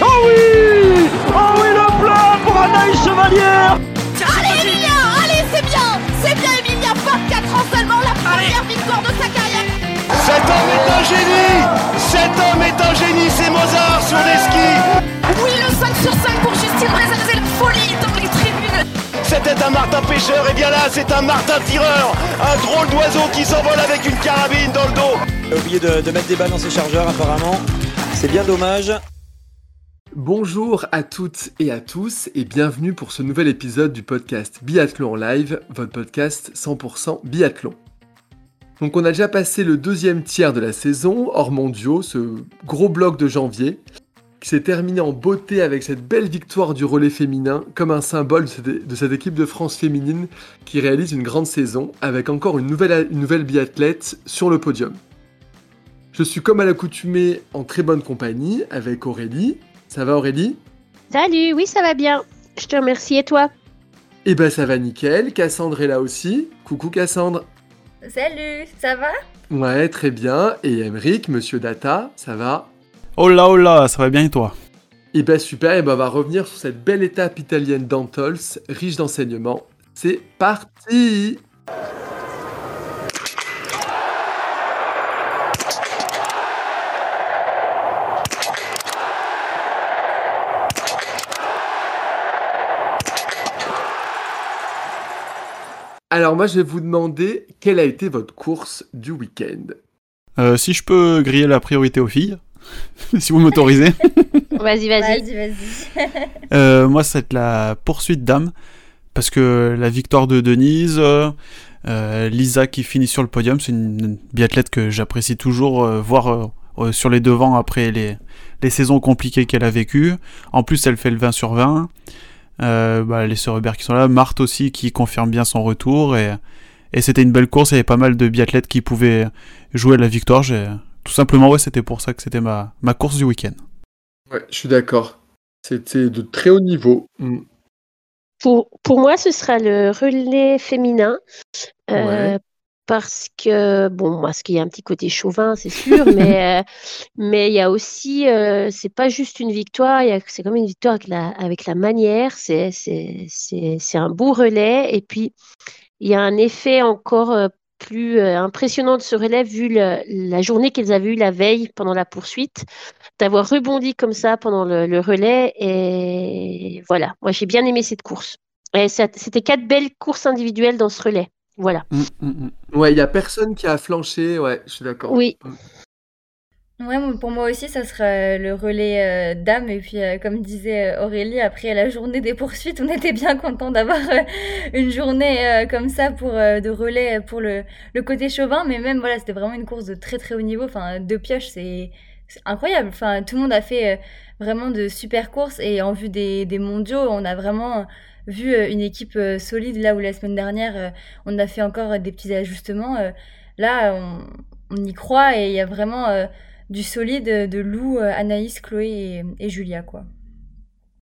Oh oui Oh oui, le plat pour Anaïs Chevalière Allez Emilia Allez, c'est bien C'est bien Emilia 24 ans seulement, la première victoire de sa carrière. Cet homme est un génie Cet homme est un génie, c'est Mozart sur les skis Oui, le 5 sur 5 pour Justine Brézet, C'était un Martin pêcheur, et bien là, c'est un Martin tireur Un drôle d'oiseau qui s'envole avec une carabine dans le dos Il a oublié de, de mettre des balles dans ses chargeurs apparemment. C'est bien dommage. Bonjour à toutes et à tous et bienvenue pour ce nouvel épisode du podcast Biathlon en live, votre podcast 100% biathlon. Donc on a déjà passé le deuxième tiers de la saison, hors mondiaux, ce gros bloc de janvier, qui s'est terminé en beauté avec cette belle victoire du relais féminin, comme un symbole de cette, de cette équipe de France féminine qui réalise une grande saison, avec encore une nouvelle, une nouvelle biathlète sur le podium. Je suis comme à l'accoutumée en très bonne compagnie avec Aurélie. Ça va Aurélie? Salut, oui, ça va bien. Je te remercie et toi? Eh ben ça va nickel, Cassandre est là aussi. Coucou Cassandre. Salut, ça va? Ouais, très bien. Et Emeric, monsieur Data, ça va? Oh là oh là, ça va bien et toi? Eh ben super, et ben on va revenir sur cette belle étape italienne d'Antols, riche d'enseignements. C'est parti Alors moi je vais vous demander quelle a été votre course du week-end? Euh, Si je peux griller la priorité aux filles, si vous m'autorisez. Vas-y, vas-y. Vas-y, vas-y. Euh, moi, c'est la poursuite d'âme, parce que la victoire de Denise, euh, euh, Lisa qui finit sur le podium, c'est une biathlète que j'apprécie toujours euh, voir sur les devants après les, les saisons compliquées qu'elle a vécues. En plus, elle fait le 20 sur 20. Euh, bah, les sœurs Hubert qui sont là, Marthe aussi qui confirme bien son retour et, et c'était une belle course, il y avait pas mal de biathlètes qui pouvaient jouer à la victoire. J'ai- Tout simplement, ouais, c'était pour ça que c'était ma, ma course du week-end. Ouais, je suis d'accord. C'était de très haut niveau. Mm. Pour, pour moi, ce sera le relais féminin. euh, Ouais. Parce que, bon, parce qu'il y a un petit côté chauvin, c'est sûr, mais euh, mais il y a aussi, euh, c'est pas juste une victoire, c'est comme une victoire avec la, avec la manière, c'est c'est- c'est- c'est un beau relais, et puis il y a un effet encore euh, plus euh, impressionnant de ce relais vu le- la journée qu'ils avaient eue la veille pendant la poursuite, d'avoir rebondi comme ça pendant le, le relais, et voilà, moi j'ai bien aimé cette course. C'était quatre belles courses individuelles dans ce relais. Voilà. Mm, mm, mm. Ouais, il y a personne qui a flanché, ouais, je suis d'accord. Oui. Ouais, pour moi aussi, ça sera le relais euh, dames. Et puis, euh, comme disait euh, Aurélie, après la journée des poursuites, on était bien content d'avoir euh, une journée euh, comme ça pour euh, de relais pour le, le côté chauvin. Mais même, voilà, c'était vraiment une course de très très haut niveau. Enfin, deux pioches, c'est incroyable. Enfin, tout le monde a fait euh, vraiment de super courses. Et en vue des, des mondiaux, on a vraiment vu euh, une équipe euh, solide. Là où la semaine dernière, euh, on a fait encore des petits ajustements. euh, là, on, y croit et il y a vraiment euh, du solide de Lou, euh, Anaïs, Chloé et, et Julia, quoi.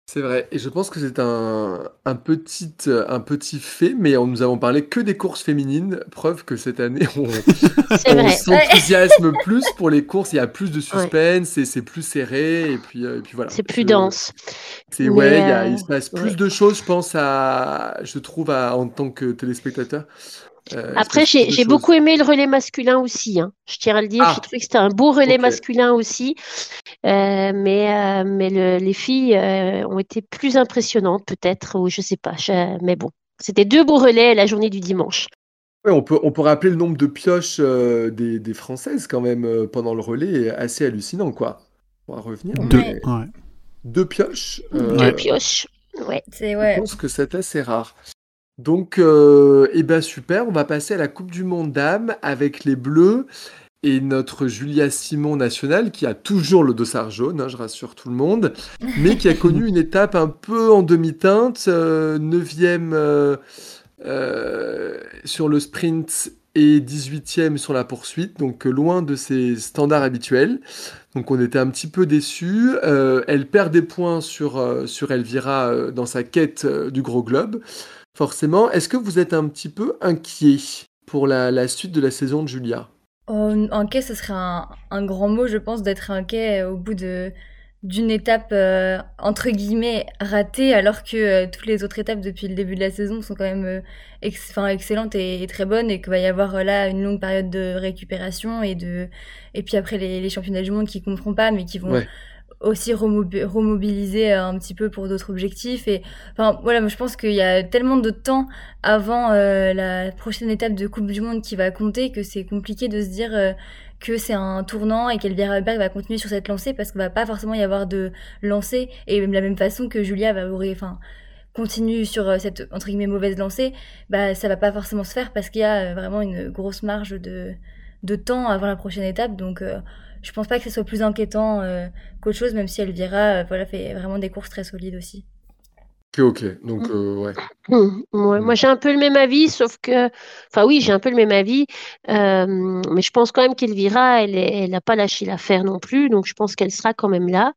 C'est vrai, et je pense que c'est un, un, petit, euh, un petit fait, mais on, nous avons parlé que des courses féminines, preuve que cette année on, s'enthousiasme plus pour les courses, il y a plus de suspense, c'est plus serré, et puis, euh, et puis voilà. C'est plus Je- dense. C'est ouais, il y a- il se passe plus ouais. de choses, je pense, à, je trouve, à, en tant que téléspectateur. Euh, Après, j'ai beaucoup aimé le relais masculin aussi. hein. Je tiens à le dire. Ah. J'ai trouvé que c'était un beau relais masculin aussi. Euh, mais euh, mais le- les filles euh, ont été plus impressionnantes, peut-être, ou je sais pas. je- mais bon, c'était deux beaux relais la journée du dimanche. Ouais, on peut, on peut rappeler le nombre de pioches euh, des, des Françaises quand même euh, pendant le relais, assez hallucinant, quoi. On va revenir. Deux. mais Ouais. deux pioches. euh, Deux pioches. Ouais. C'est Je pense que c'est assez rare. Donc, euh, eh ben super, on va passer à la Coupe du Monde d'âme avec les Bleus et notre Julia Simon nationale qui a toujours le dossard jaune, hein, je rassure tout le monde, mais qui a connu une étape un peu en demi-teinte, euh, 9e euh, euh, sur le sprint et 18e sur la poursuite, donc loin de ses standards habituels. Donc on était un petit peu déçus. Elle perd des points sur, Elvira dans sa quête du gros globe. Forcément, est-ce que vous êtes un petit peu inquiet pour la, la suite de la saison de Julia? Oh, inquiet, ce serait un, un grand mot, je pense, d'être inquiet au bout de d'une étape euh, entre guillemets ratée alors que euh, toutes les autres étapes depuis le début de la saison sont quand même euh, excellentes et, très bonnes et qu'il va y avoir là une longue période de récupération et de et puis après les, les championnats du monde qui comprennent pas mais qui vont aussi remobiliser un petit peu pour d'autres objectifs et enfin voilà je pense qu'il y a tellement de temps avant la prochaine étape de Coupe du Monde qui va compter que c'est compliqué de se dire que c'est un tournant et qu'Elvira Berg va continuer sur cette lancée parce qu'il va pas forcément y avoir de lancée et de la même façon que Julia va enfin continue sur euh, cette entre guillemets mauvaise lancée, bah ça va pas forcément se faire parce qu'il y a euh, vraiment une grosse marge de, de temps avant la prochaine étape. Donc euh, je pense pas que ce soit plus inquiétant qu'autre chose même si Elvira voilà fait vraiment des courses très solides aussi. Ok, donc mmh. euh, mmh. ouais. Moi, j'ai un peu le même avis, sauf que, enfin oui, j'ai un peu le même avis, euh, mais je pense quand même qu'Elvira, elle, elle n'a pas lâché l'affaire non plus, donc je pense qu'elle sera quand même là.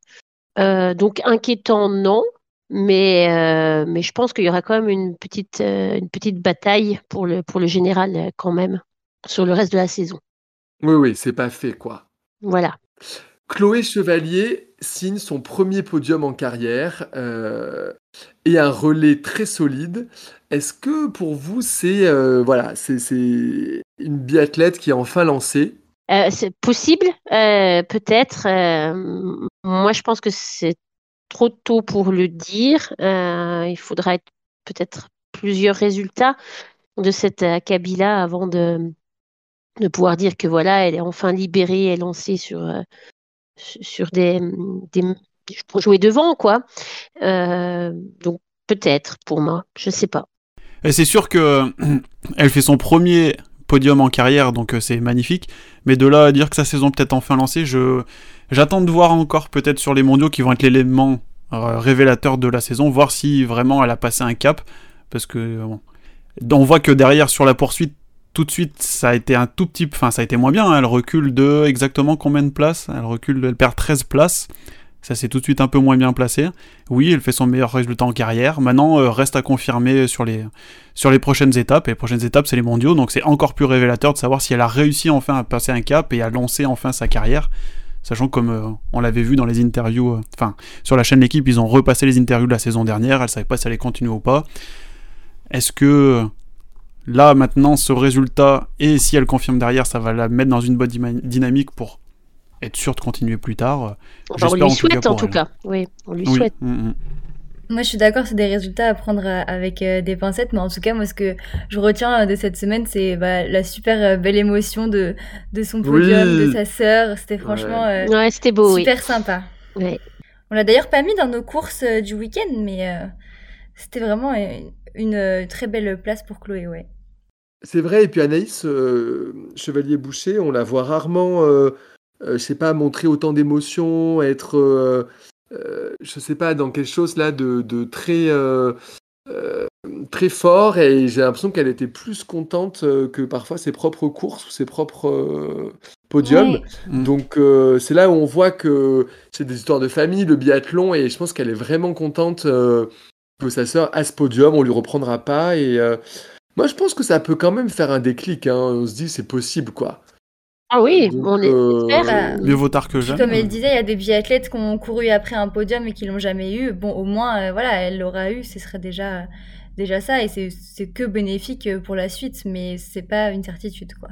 Euh, donc inquiétant, non, mais mais je pense qu'il y aura quand même une petite une petite bataille pour le pour le général quand même sur le reste de la saison. Oui, oui, c'est pas fait quoi. Voilà. Chloé Chevalier signe son premier podium en carrière euh, et un relais très solide. Est-ce que pour vous, c'est euh, voilà, c'est une biathlète qui est enfin lancée? Euh, C'est possible, peut-être. moi, je pense que c'est trop tôt pour le dire. il faudra peut-être plusieurs résultats de cette Kabila avant de, de pouvoir dire que voilà, elle est enfin libérée et lancée sur sur des, pour jouer devant quoi. Euh, donc peut-être pour moi, je sais pas. Et c'est sûr que elle fait son premier podium en carrière, donc euh, c'est magnifique. Mais de là à dire que sa saison peut-être enfin lancée, je j'attends de voir encore peut-être sur les mondiaux qui vont être l'élément euh, révélateur de la saison, voir si vraiment elle a passé un cap, parce que on voit que derrière sur la poursuite tout de suite, ça a été un tout petit, enfin ça a été moins bien. Hein. Elle recule de exactement combien de places? Elle recule, elle perd 13 places. Ça c'est tout de suite un peu moins bien placé. Oui, elle fait son meilleur résultat en carrière. Maintenant, euh, reste à confirmer sur les, sur les prochaines étapes. Et les prochaines étapes, c'est les mondiaux. Donc c'est encore plus révélateur de savoir si elle a réussi enfin à passer un cap et à lancer enfin sa carrière. Sachant comme euh, on l'avait vu dans les interviews, euh, enfin sur la chaîne L'équipe, ils ont repassé les interviews de la saison dernière. Elle savait pas si elle allait continuer ou pas. Est-ce que Là, maintenant, ce résultat, et si elle confirme derrière, ça va la mettre dans une bonne dynamique pour être sûre de continuer plus tard. on lui souhaite en tout cas. Oui, on lui souhaite. Mm, mm. Moi, je suis d'accord, c'est des résultats à prendre euh, avec euh, des pincettes, mais en tout cas, moi, ce que je retiens euh, de cette semaine, c'est bah, la super belle émotion de, de son podium, de sa sœur. C'était franchement ouais. c'était beau, super sympa. On l'a d'ailleurs pas mis dans nos courses du week-end, mais c'était vraiment une, une, très belle place pour Chloé, ouais. C'est vrai, et puis Anaïs euh, Chevalier-Boucher, on la voit rarement, euh, euh, je sais pas, montrer autant d'émotions, être, je sais pas, dans quelque chose là de, très, très fort, et j'ai l'impression qu'elle était plus contente que parfois ses propres courses ou ses propres podiums. Mm. Donc c'est là où on voit que c'est des histoires de famille, le biathlon, et je pense qu'elle est vraiment contente que sa sœur a ce podium, on lui reprendra pas, et moi, je pense que ça peut quand même faire un déclic. Hein. On se dit, c'est possible, quoi. Ah oui, on est euh... Mieux vaut tard que jamais. Comme elle disait, il y a des biathlètes qui ont couru après un podium et qui l'ont jamais eu. Bon, au moins, euh, voilà, elle l'aura eu, ce serait déjà, déjà ça. Et c'est que bénéfique pour la suite, mais c'est pas une certitude, quoi.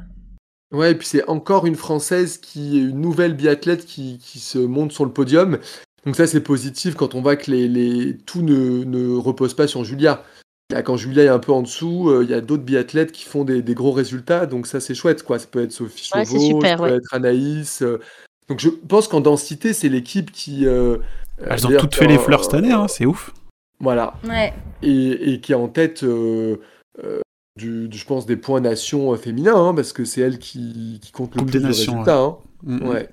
Ouais, et puis c'est encore une Française qui est une nouvelle biathlète qui, qui, se monte sur le podium. Donc ça, c'est positif quand on voit que les, les... tout ne, ne repose pas sur Julia quand Julia est un peu en dessous, euh, il y a d'autres biathlètes qui font des, gros résultats, donc ça c'est chouette, quoi. Ça peut être Sophie Chauveau, ça peut être Anaïs. Euh. donc je pense qu'en densité, c'est l'équipe qui. Euh, Elles ont toutes fait les fleurs cette année, hein, c'est ouf. Voilà. Ouais. Et, qui est en tête, du, je pense, des points nations féminins, hein, parce que c'est elle qui, qui compte le plus de résultats. Hein. Mm, mm. Ouais.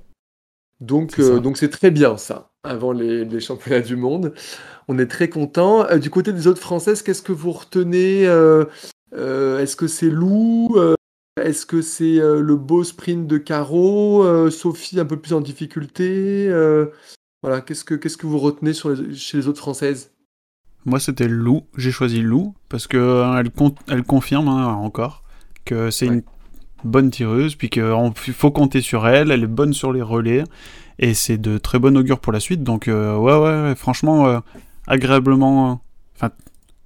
Donc, donc c'est très bien ça, avant les, les championnats du monde. On est très content. Euh, du côté des autres françaises, qu'est-ce que vous retenez euh, euh, Est-ce que c'est Lou Est-ce que c'est le beau sprint de Caro Sophie un peu plus en difficulté Voilà, qu'est-ce que, qu'est-ce que vous retenez chez les autres françaises? Moi, c'était Lou. J'ai choisi Lou parce que elle, elle confirme hein, encore que c'est une bonne tireuse, puis qu'il faut compter sur elle, elle est bonne sur les relais, et c'est de très bon augure pour la suite. Donc ouais, ouais, franchement, agréablement, enfin,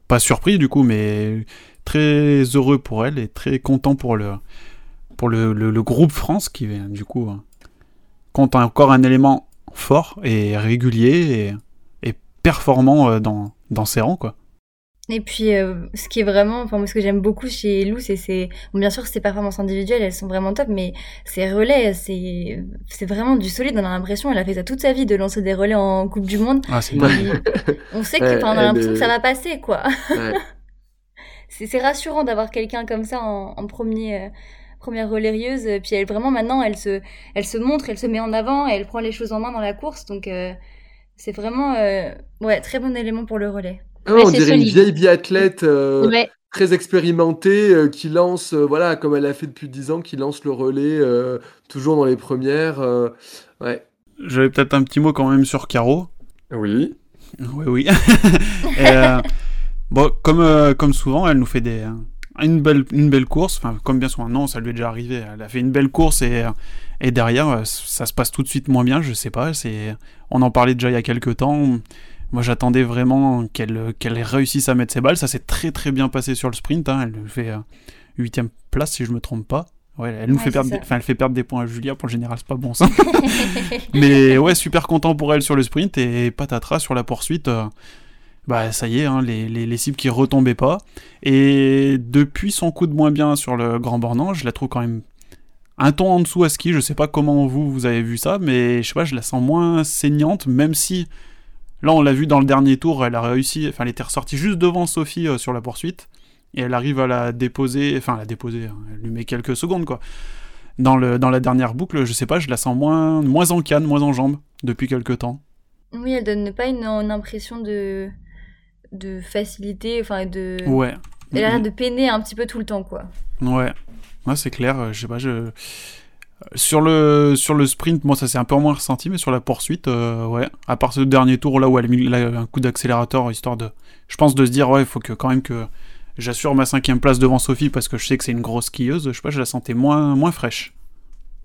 pas surpris du coup, mais très heureux pour elle et très content pour le, pour le, le, groupe France qui, du coup, compte encore un élément fort et régulier et, et performant dans, dans ses rangs, quoi. Et puis, euh, ce qui est vraiment, enfin, ce que j'aime beaucoup chez Lou, c'est c'est bien sûr ses performances individuelles, elles sont vraiment top, mais ses relais, c'est c'est vraiment du solide. On a l'impression, elle a fait ça toute sa vie de lancer des relais en Coupe du Monde. Ah, c'est On sait que, on a l'impression que ça va passer, quoi. c'est rassurant d'avoir quelqu'un comme ça en, en premier. Euh, première relayeuse puis elle vraiment maintenant elle se elle se montre elle se met en avant et elle prend les choses en main dans la course donc euh, c'est vraiment ouais très bon élément pour le relais ah on dirait une vieille biathlète euh, très expérimentée euh, qui lance, euh, voilà, comme elle a fait depuis 10 ans, qui lance le relais toujours dans les premières. ouais. J'avais peut-être un petit mot quand même sur Caro. Oui. Oui, oui. bon, comme, comme souvent, elle nous fait des, une, belle, une belle course. Enfin, comme bien souvent, non, ça lui est déjà arrivé. Elle a fait une belle course et, et derrière, ça se passe tout de suite moins bien. Je sais pas. On en parlait déjà il y a quelques temps. Moi, j'attendais vraiment qu'elle réussisse à mettre ses balles. Ça s'est très très bien passé sur le sprint. Hein. Elle fait 8 euh, place, si je me trompe pas. Ouais, elle nous fait perdre, des... elle fait perdre des points à Julia. Pour le général, c'est pas bon ça. Mais ouais, super content pour elle sur le sprint et patatras sur la poursuite. Euh, bah ça y est, hein, les, les, les, cibles qui retombaient pas. Et depuis son coup de moins bien sur le Grand Bornand, je la trouve quand même un ton en dessous à ski. Je sais pas comment vous vous avez vu ça, mais je sais pas, je la sens moins saignante, même si Là, on l'a vu dans le dernier tour, elle a réussi, enfin, elle était ressortie juste devant Sophie euh, sur la poursuite, et elle arrive à la déposer, enfin, la déposer, hein, elle lui met quelques secondes, quoi. Dans, le, dans la dernière boucle, je sais pas, je la sens moins, moins en canne, moins en jambe, depuis quelques temps. Oui, elle donne pas une, impression de, de facilité, enfin, de... Ouais. Elle a l'air de peiner un petit peu tout le temps, quoi. Ouais. Ouais, c'est clair, je sais pas, je... Sur le, sur le sprint, moi ça s'est un peu moins ressenti, mais sur la poursuite, euh, ouais. À part ce dernier tour là où elle a mis un coup d'accélérateur, histoire de. Je pense de se dire, ouais, il faut que quand même que j'assure ma cinquième place devant Sophie parce que je sais que c'est une grosse skieuse. Je sais pas, je la sentais moins, moins fraîche.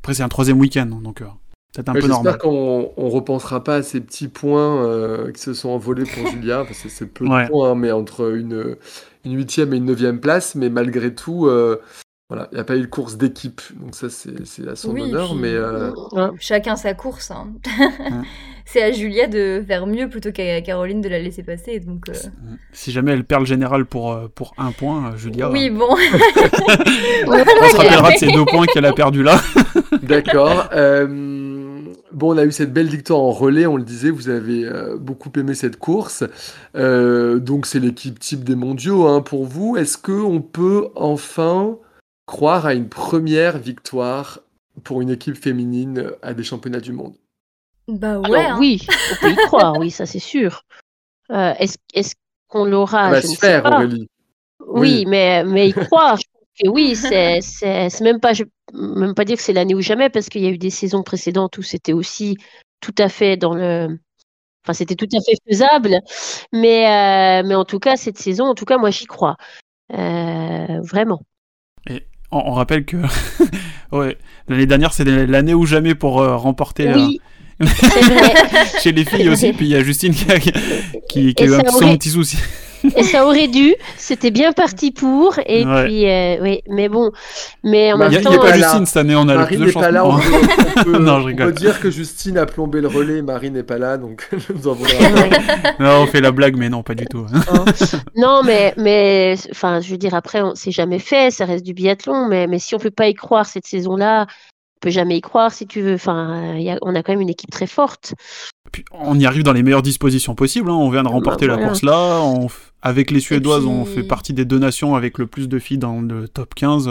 Après, c'est un troisième week-end, donc euh, c'est un peu normal. J'espère qu'on on repensera pas à ces petits points euh, qui se sont envolés pour Julia, parce que c'est peu de points, hein, mais entre une, une huitième et une neuvième place, mais malgré tout. Voilà, il n'y a pas eu de course d'équipe, donc ça c'est à son honneur, mais... Euh, chacun sa course. Hein. c'est à Julia de faire mieux plutôt qu'à Caroline de la laisser passer. Donc, euh. Si jamais elle perd le général pour, euh, pour un point, Julia... Oui, bon. on se rappellera de ces deux points qu'elle a perdu là. D'accord. Bon, on a eu cette belle victoire en relais, on le disait, vous avez beaucoup aimé cette course. donc c'est l'équipe type des mondiaux hein, pour vous. Est-ce qu'on peut enfin croire à une première victoire pour une équipe féminine à des championnats du monde Bah ouais. Hein. Oui, on peut y croire, oui, ça c'est sûr. Euh, est-ce qu'on l'aura? Va se faire, Aurélie. Oui, mais, mais y croire, je pense que oui, c'est même pas, je, même pas dire que c'est l'année ou jamais, parce qu'il y a eu des saisons précédentes où c'était aussi tout à fait dans le. Enfin, c'était tout à fait faisable. Mais, euh, mais en tout cas, cette saison, en tout cas, moi, j'y crois. Euh, vraiment. Et on, rappelle que ouais, l'année dernière, c'est l'année ou jamais pour euh, remporter. Euh, oui. chez les filles aussi, puis il y a Justine qui a, qui, qui a eu un petit souci. Et ça aurait dû, c'était bien parti pour, et puis, euh, oui, mais bon, mais en même temps... Il n'y a pas Justine cette année, on a Marie n'est pas là, on peut, non, je rigole. on peut dire que Justine a plombé le relais, Marie n'est pas là, donc nous en Non, on fait la blague, mais non, pas du tout. Hein. non, mais, mais, enfin, je veux dire, après, on s'est jamais fait, ça reste du biathlon, mais, mais si on peut pas y croire cette saison-là, on peut jamais y croire si tu veux, enfin, on a quand même une équipe très forte. Puis on y arrive dans les meilleures dispositions possibles. Hein. On vient de bah, remporter la course là. On, avec les Suédoises, on fait partie des deux nations avec le plus de filles dans le top 15.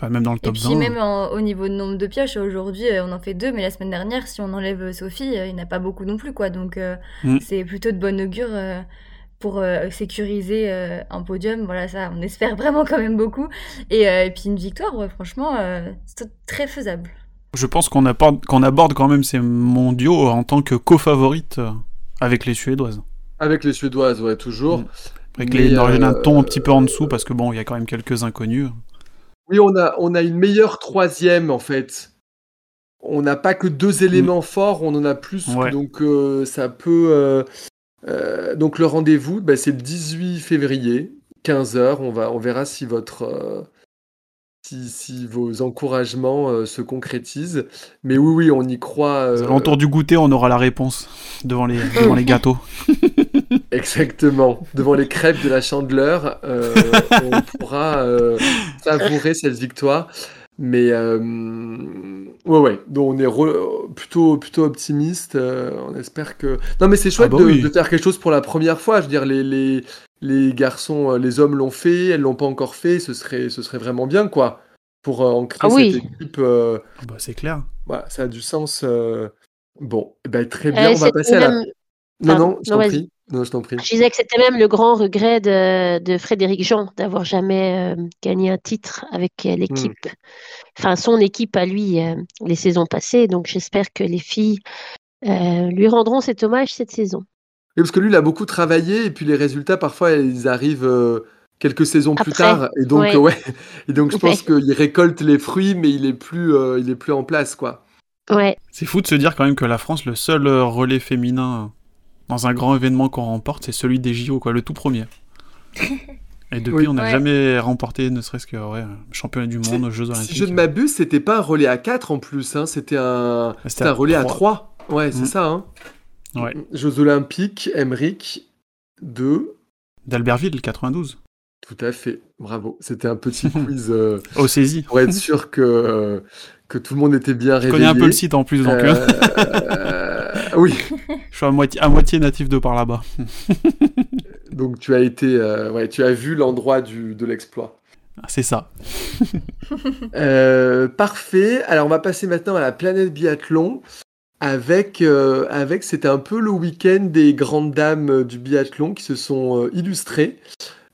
Enfin, même dans le top Et puis même au niveau de nombre de pioches, aujourd'hui, euh, on en fait deux, mais la semaine dernière, si on enlève Sophie, euh, il n'y en a pas beaucoup non plus, quoi. Donc, euh, mm. c'est plutôt de bon augure pour sécuriser un podium. Voilà, ça, on espère vraiment quand même beaucoup. Et, puis une victoire, franchement, c'est très faisable. Je pense qu'on aborde, qu'on aborde quand même ces mondiaux en tant que co-favorite avec les Suédoises. Avec les Suédoises, ouais, toujours. Mm. Avec les Norvégiens un ton un petit peu en dessous, parce que bon, il y a quand même quelques inconnus. Oui, on a, on a une meilleure troisième en fait. On n'a pas que deux éléments forts, on en a plus. Ouais. Donc euh, ça peut. euh, euh, donc le rendez-vous, bah, c'est le 18 février, 15h. On, va, on verra si votre. euh, si, si vos encouragements euh, se concrétisent. Mais oui, oui, on y croit. Euh, alentours du goûter, on aura la réponse devant les, devant les gâteaux. Exactement. Devant les crêpes de la chandeleur, euh, on pourra euh, savourer cette victoire. Mais euh, ouais, ouais. Donc on est re- plutôt, plutôt optimiste. euh, on espère que. Non, mais c'est chouette Ah bah de, oui. de faire quelque chose pour la première fois. Je veux dire, les, les, les garçons, les hommes l'ont fait, elles l'ont pas encore fait. Ce serait, ce serait vraiment bien, quoi. Pour euh, ancrer Ah oui. cette équipe. euh, Ah bah, c'est clair. voilà, ça a du sens. euh. Bon, eh ben, très bien. Euh, on va passer à la. même- Non, non, je t'en prie. Non, je t'en prie. Je disais que c'était même le grand regret de, de Frédéric Jean d'avoir jamais euh, gagné un titre avec euh, l'équipe, enfin son équipe à lui euh, les saisons passées. Donc j'espère que les filles euh, lui rendront cet hommage cette saison. Parce que lui, il a beaucoup travaillé et puis les résultats, parfois, ils arrivent euh, quelques saisons plus tard. Et donc, ouais. ouais. Et donc, je pense Ouais. qu'il récolte les fruits, mais il est plus, euh, il est plus en place, quoi. Ouais, C'est fou de se dire quand même que la France, le seul relais féminin euh, dans un grand événement qu'on remporte, c'est celui des JO, quoi, le tout premier. Et depuis, Oui. on n'a Ouais. jamais remporté, ne serait-ce que ouais, championnat du monde, Jeux Si Olympiques. je ne m'abuse, c'était pas un relais à 4 en plus, hein, c'était un, c'était un relais à 3. Ouais, c'est Mm. ça. Hein. Ouais. Jeux Olympiques, Emmerich 2. D'Albertville, 92. Tout à fait, bravo. C'était un petit quiz euh, Au saisie. pour être sûr que, euh, que tout le monde était bien Je réveillé. connais un peu le site en plus, donc euh, Euh, oui, je suis à moitié, à moitié natif de par là-bas. donc tu as été, euh, ouais, tu as vu l'endroit de l'exploit. Ah, C'est ça. Euh, parfait. Alors, on va passer maintenant à la planète biathlon. Avec, euh, avec c'était un peu le week-end des grandes dames du biathlon qui se sont illustrées.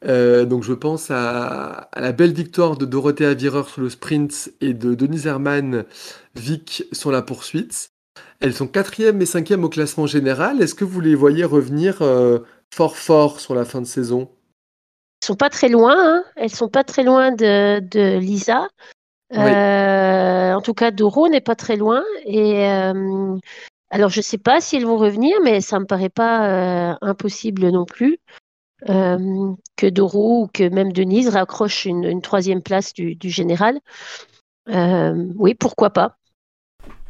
Euh, donc, je pense à, à la belle victoire de Dorothea Virer sur le sprint et de Denise Herman Vic sur la poursuite. Elles sont quatrième et cinquième au classement général. Est-ce que vous les voyez revenir euh, fort fort sur la fin de saison? Elles sont pas très loin, hein. Elles sont pas très loin de, de Lisa. Oui. Euh, en tout cas, Doro n'est pas très loin. Et euh, alors, je sais pas si elles vont revenir, mais ça me paraît pas impossible non plus que Doro ou que même Denise raccroche une, une troisième place du, du général. Oui, pourquoi pas.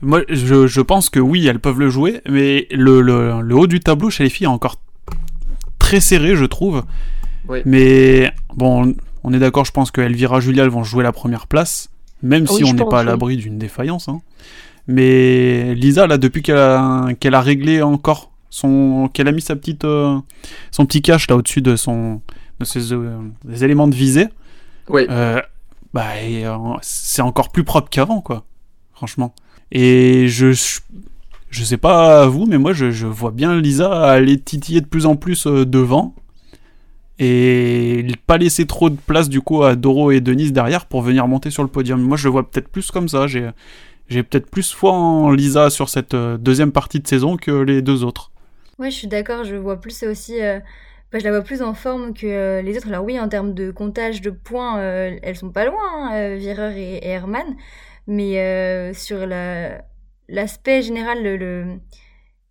Moi, je, je pense que oui, elles peuvent le jouer, mais le, le, le haut du tableau chez les filles est encore très serré, je trouve. Oui. Mais bon, on est d'accord, je pense que Elvira Julia elles vont jouer la première place, même si Oui, je on n'est pas à l'abri d'une défaillance. hein. Mais Lisa, là, depuis qu'elle a, a réglé encore son, qu'elle a mis sa petite, euh, son petit cache là au-dessus de son, de ses euh, des éléments de visée, Oui. euh, bah, c'est encore plus propre qu'avant, quoi. Franchement. Et je, je, sais pas vous, mais moi, je, je vois bien Lisa aller titiller de plus en plus euh, devant. Et pas laisser trop de place, du coup, à Doro et Denise derrière pour venir monter sur le podium. Moi, je le vois peut-être plus comme ça. J'ai, j'ai peut-être plus foi en Lisa sur cette euh, deuxième partie de saison que les deux autres. Ouais, je suis d'accord, je vois plus aussi. euh, bah, je la vois plus en forme que les autres. Alors, oui, en termes de comptage de points, elles sont pas loin, hein, Virer et, et Herman. Mais euh, sur la, l'aspect général, le, le-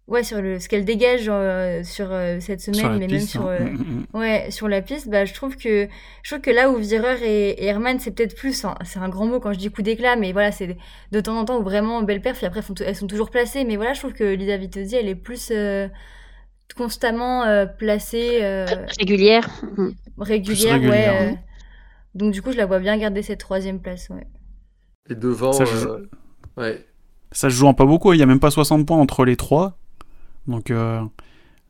ouais, sur le, ce qu'elle dégage euh, sur euh, cette semaine, Sur la mais piste, même sur, hein. euh, Mm, mm, mm. Ouais, sur la piste, bah, je trouve que je trouve que là où Virer et, et Herman, c'est peut-être plus, hein, c'est un grand mot quand je dis coup d'éclat, mais voilà, c'est de temps en temps où vraiment belle perf, et après elles, font- elles sont toujours placées, mais voilà, je trouve que Lisa Vitozzi, elle est plus euh, constamment euh, placée, euh, Régulière. Régulière, régulière, ouais. euh, donc du coup, je la vois bien garder cette troisième place, ouais. Et devant. Ça, je- euh, ouais. Ça se joue en pas beaucoup, il n'y a même pas 60 points entre les trois. Donc euh,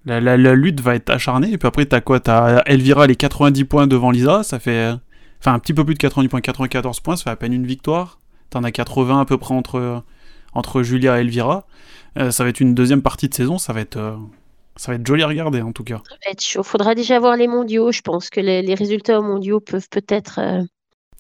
la, la- la lutte va être acharnée. Et puis après, t'as quoi? T'as Elvira les 90 points devant Lisa, ça fait. Enfin, un petit peu plus de 90 points, 94 points, ça fait à peine une victoire. T'en as 80 à peu près entre, entre Julia et Elvira. Euh, ça va être une deuxième partie de saison, ça va être. euh, ça va être joli à regarder en tout cas. Ça va être chaud. Faudra déjà voir les mondiaux. Je pense que les, les résultats aux mondiaux peuvent peut-être euh,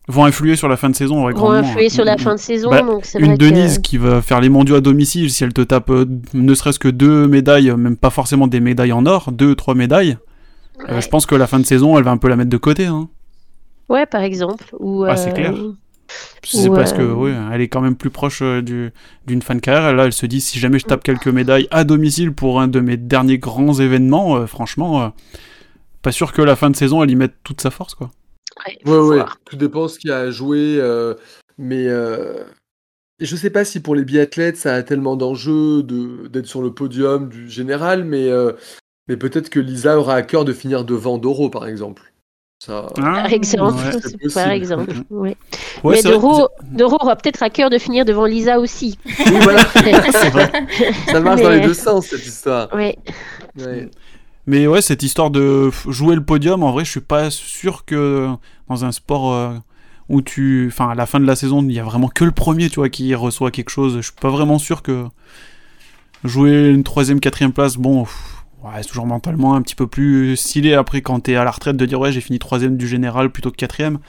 Vont influer sur la fin de saison, vont influer sur la mm. fin de saison. Bah, donc Une vrai que- Denise qui va faire les mondiaux à domicile, si elle te tape euh, ne serait-ce que deux médailles, euh, même pas forcément des médailles en or, deux, trois médailles, euh, je pense que la fin de saison, elle va un peu la mettre de côté. Hein. Ouais, par exemple. Ou, Ah, c'est clair. C'est parce que oui, elle est quand même plus proche euh, du- d'une fin de carrière. Là, elle se dit si jamais je tape quelques médailles à domicile pour un de mes derniers grands événements, franchement, pas sûr que la fin de saison elle y mette toute sa force quoi. Ouais, voir. tout dépend ce qu'il y a à jouer. euh, mais euh, je sais pas si pour les biathlètes, ça a tellement d'enjeux de- d'être sur le podium du général, mais, euh, mais peut-être que Lisa aura à cœur de finir devant Doro, par exemple. Ça, Par exemple, ouais. par exemple, ouais. Ouais, mais. Doro, Doro aura peut-être à cœur de finir devant Lisa aussi. oui, voilà, vrai. ça marche dans les deux sens, cette histoire. Ouais. Mais ouais, cette histoire de jouer le podium, en vrai, je suis pas sûr que dans un sport euh, où tu. Enfin, à la fin de la saison, il y a vraiment que le premier, tu vois, qui reçoit quelque chose. Je suis pas vraiment sûr que jouer une troisième, quatrième place, bon, pff, ouais, c'est toujours mentalement un petit peu plus stylé après quand t'es à la retraite de dire ouais, j'ai fini troisième du général plutôt que quatrième.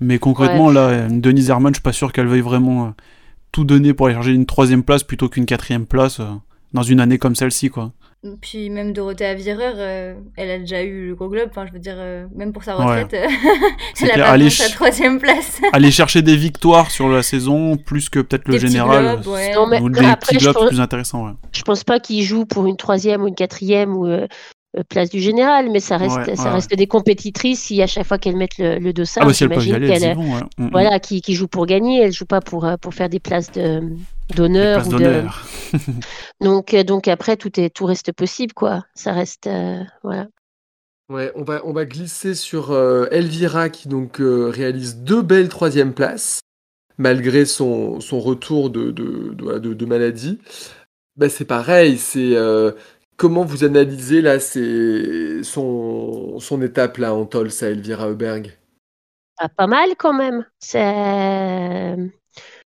Mais concrètement, Ouais. là, Denise Herman, je suis pas sûr qu'elle veuille vraiment euh, tout donner pour aller chercher une troisième place plutôt qu'une quatrième place euh, dans une année comme celle-ci, quoi. Puis même Dorothée Avireur, euh, elle a déjà eu le gros globe. Enfin, je veux dire, euh, même pour sa Ouais. retraite, euh, elle a clair. pas de sa troisième place. aller chercher des victoires sur la saison plus que peut-être le Des général globes, ouais. Non, mais ou des après, petits je globes pense- plus intéressants ouais. Je pense pas qu'il joue pour une troisième ou une quatrième ou euh, place du général, mais ça reste, Ouais, ça ouais, reste des compétitrices. Si à chaque fois qu'elles mettent le, le dossard, ah bah si elles peuvent y j'imagine aller elles y qu'elles, vont ouais. Voilà, qui, qui jouent pour gagner, elles jouent pas pour, euh, pour faire des places de, d'honneur. de- Donc, euh, donc après, tout, est, tout reste possible, quoi. Ça reste. euh, voilà. Ouais, on va, on va glisser sur euh, Elvira qui donc euh, réalise deux belles troisième places malgré son, son retour de, de, de, de- de maladie. Bah, c'est pareil, c'est euh, comment vous analysez là c'est son, son étape là en Tols à Elvira Heuberg Ah, pas mal quand même. C'est.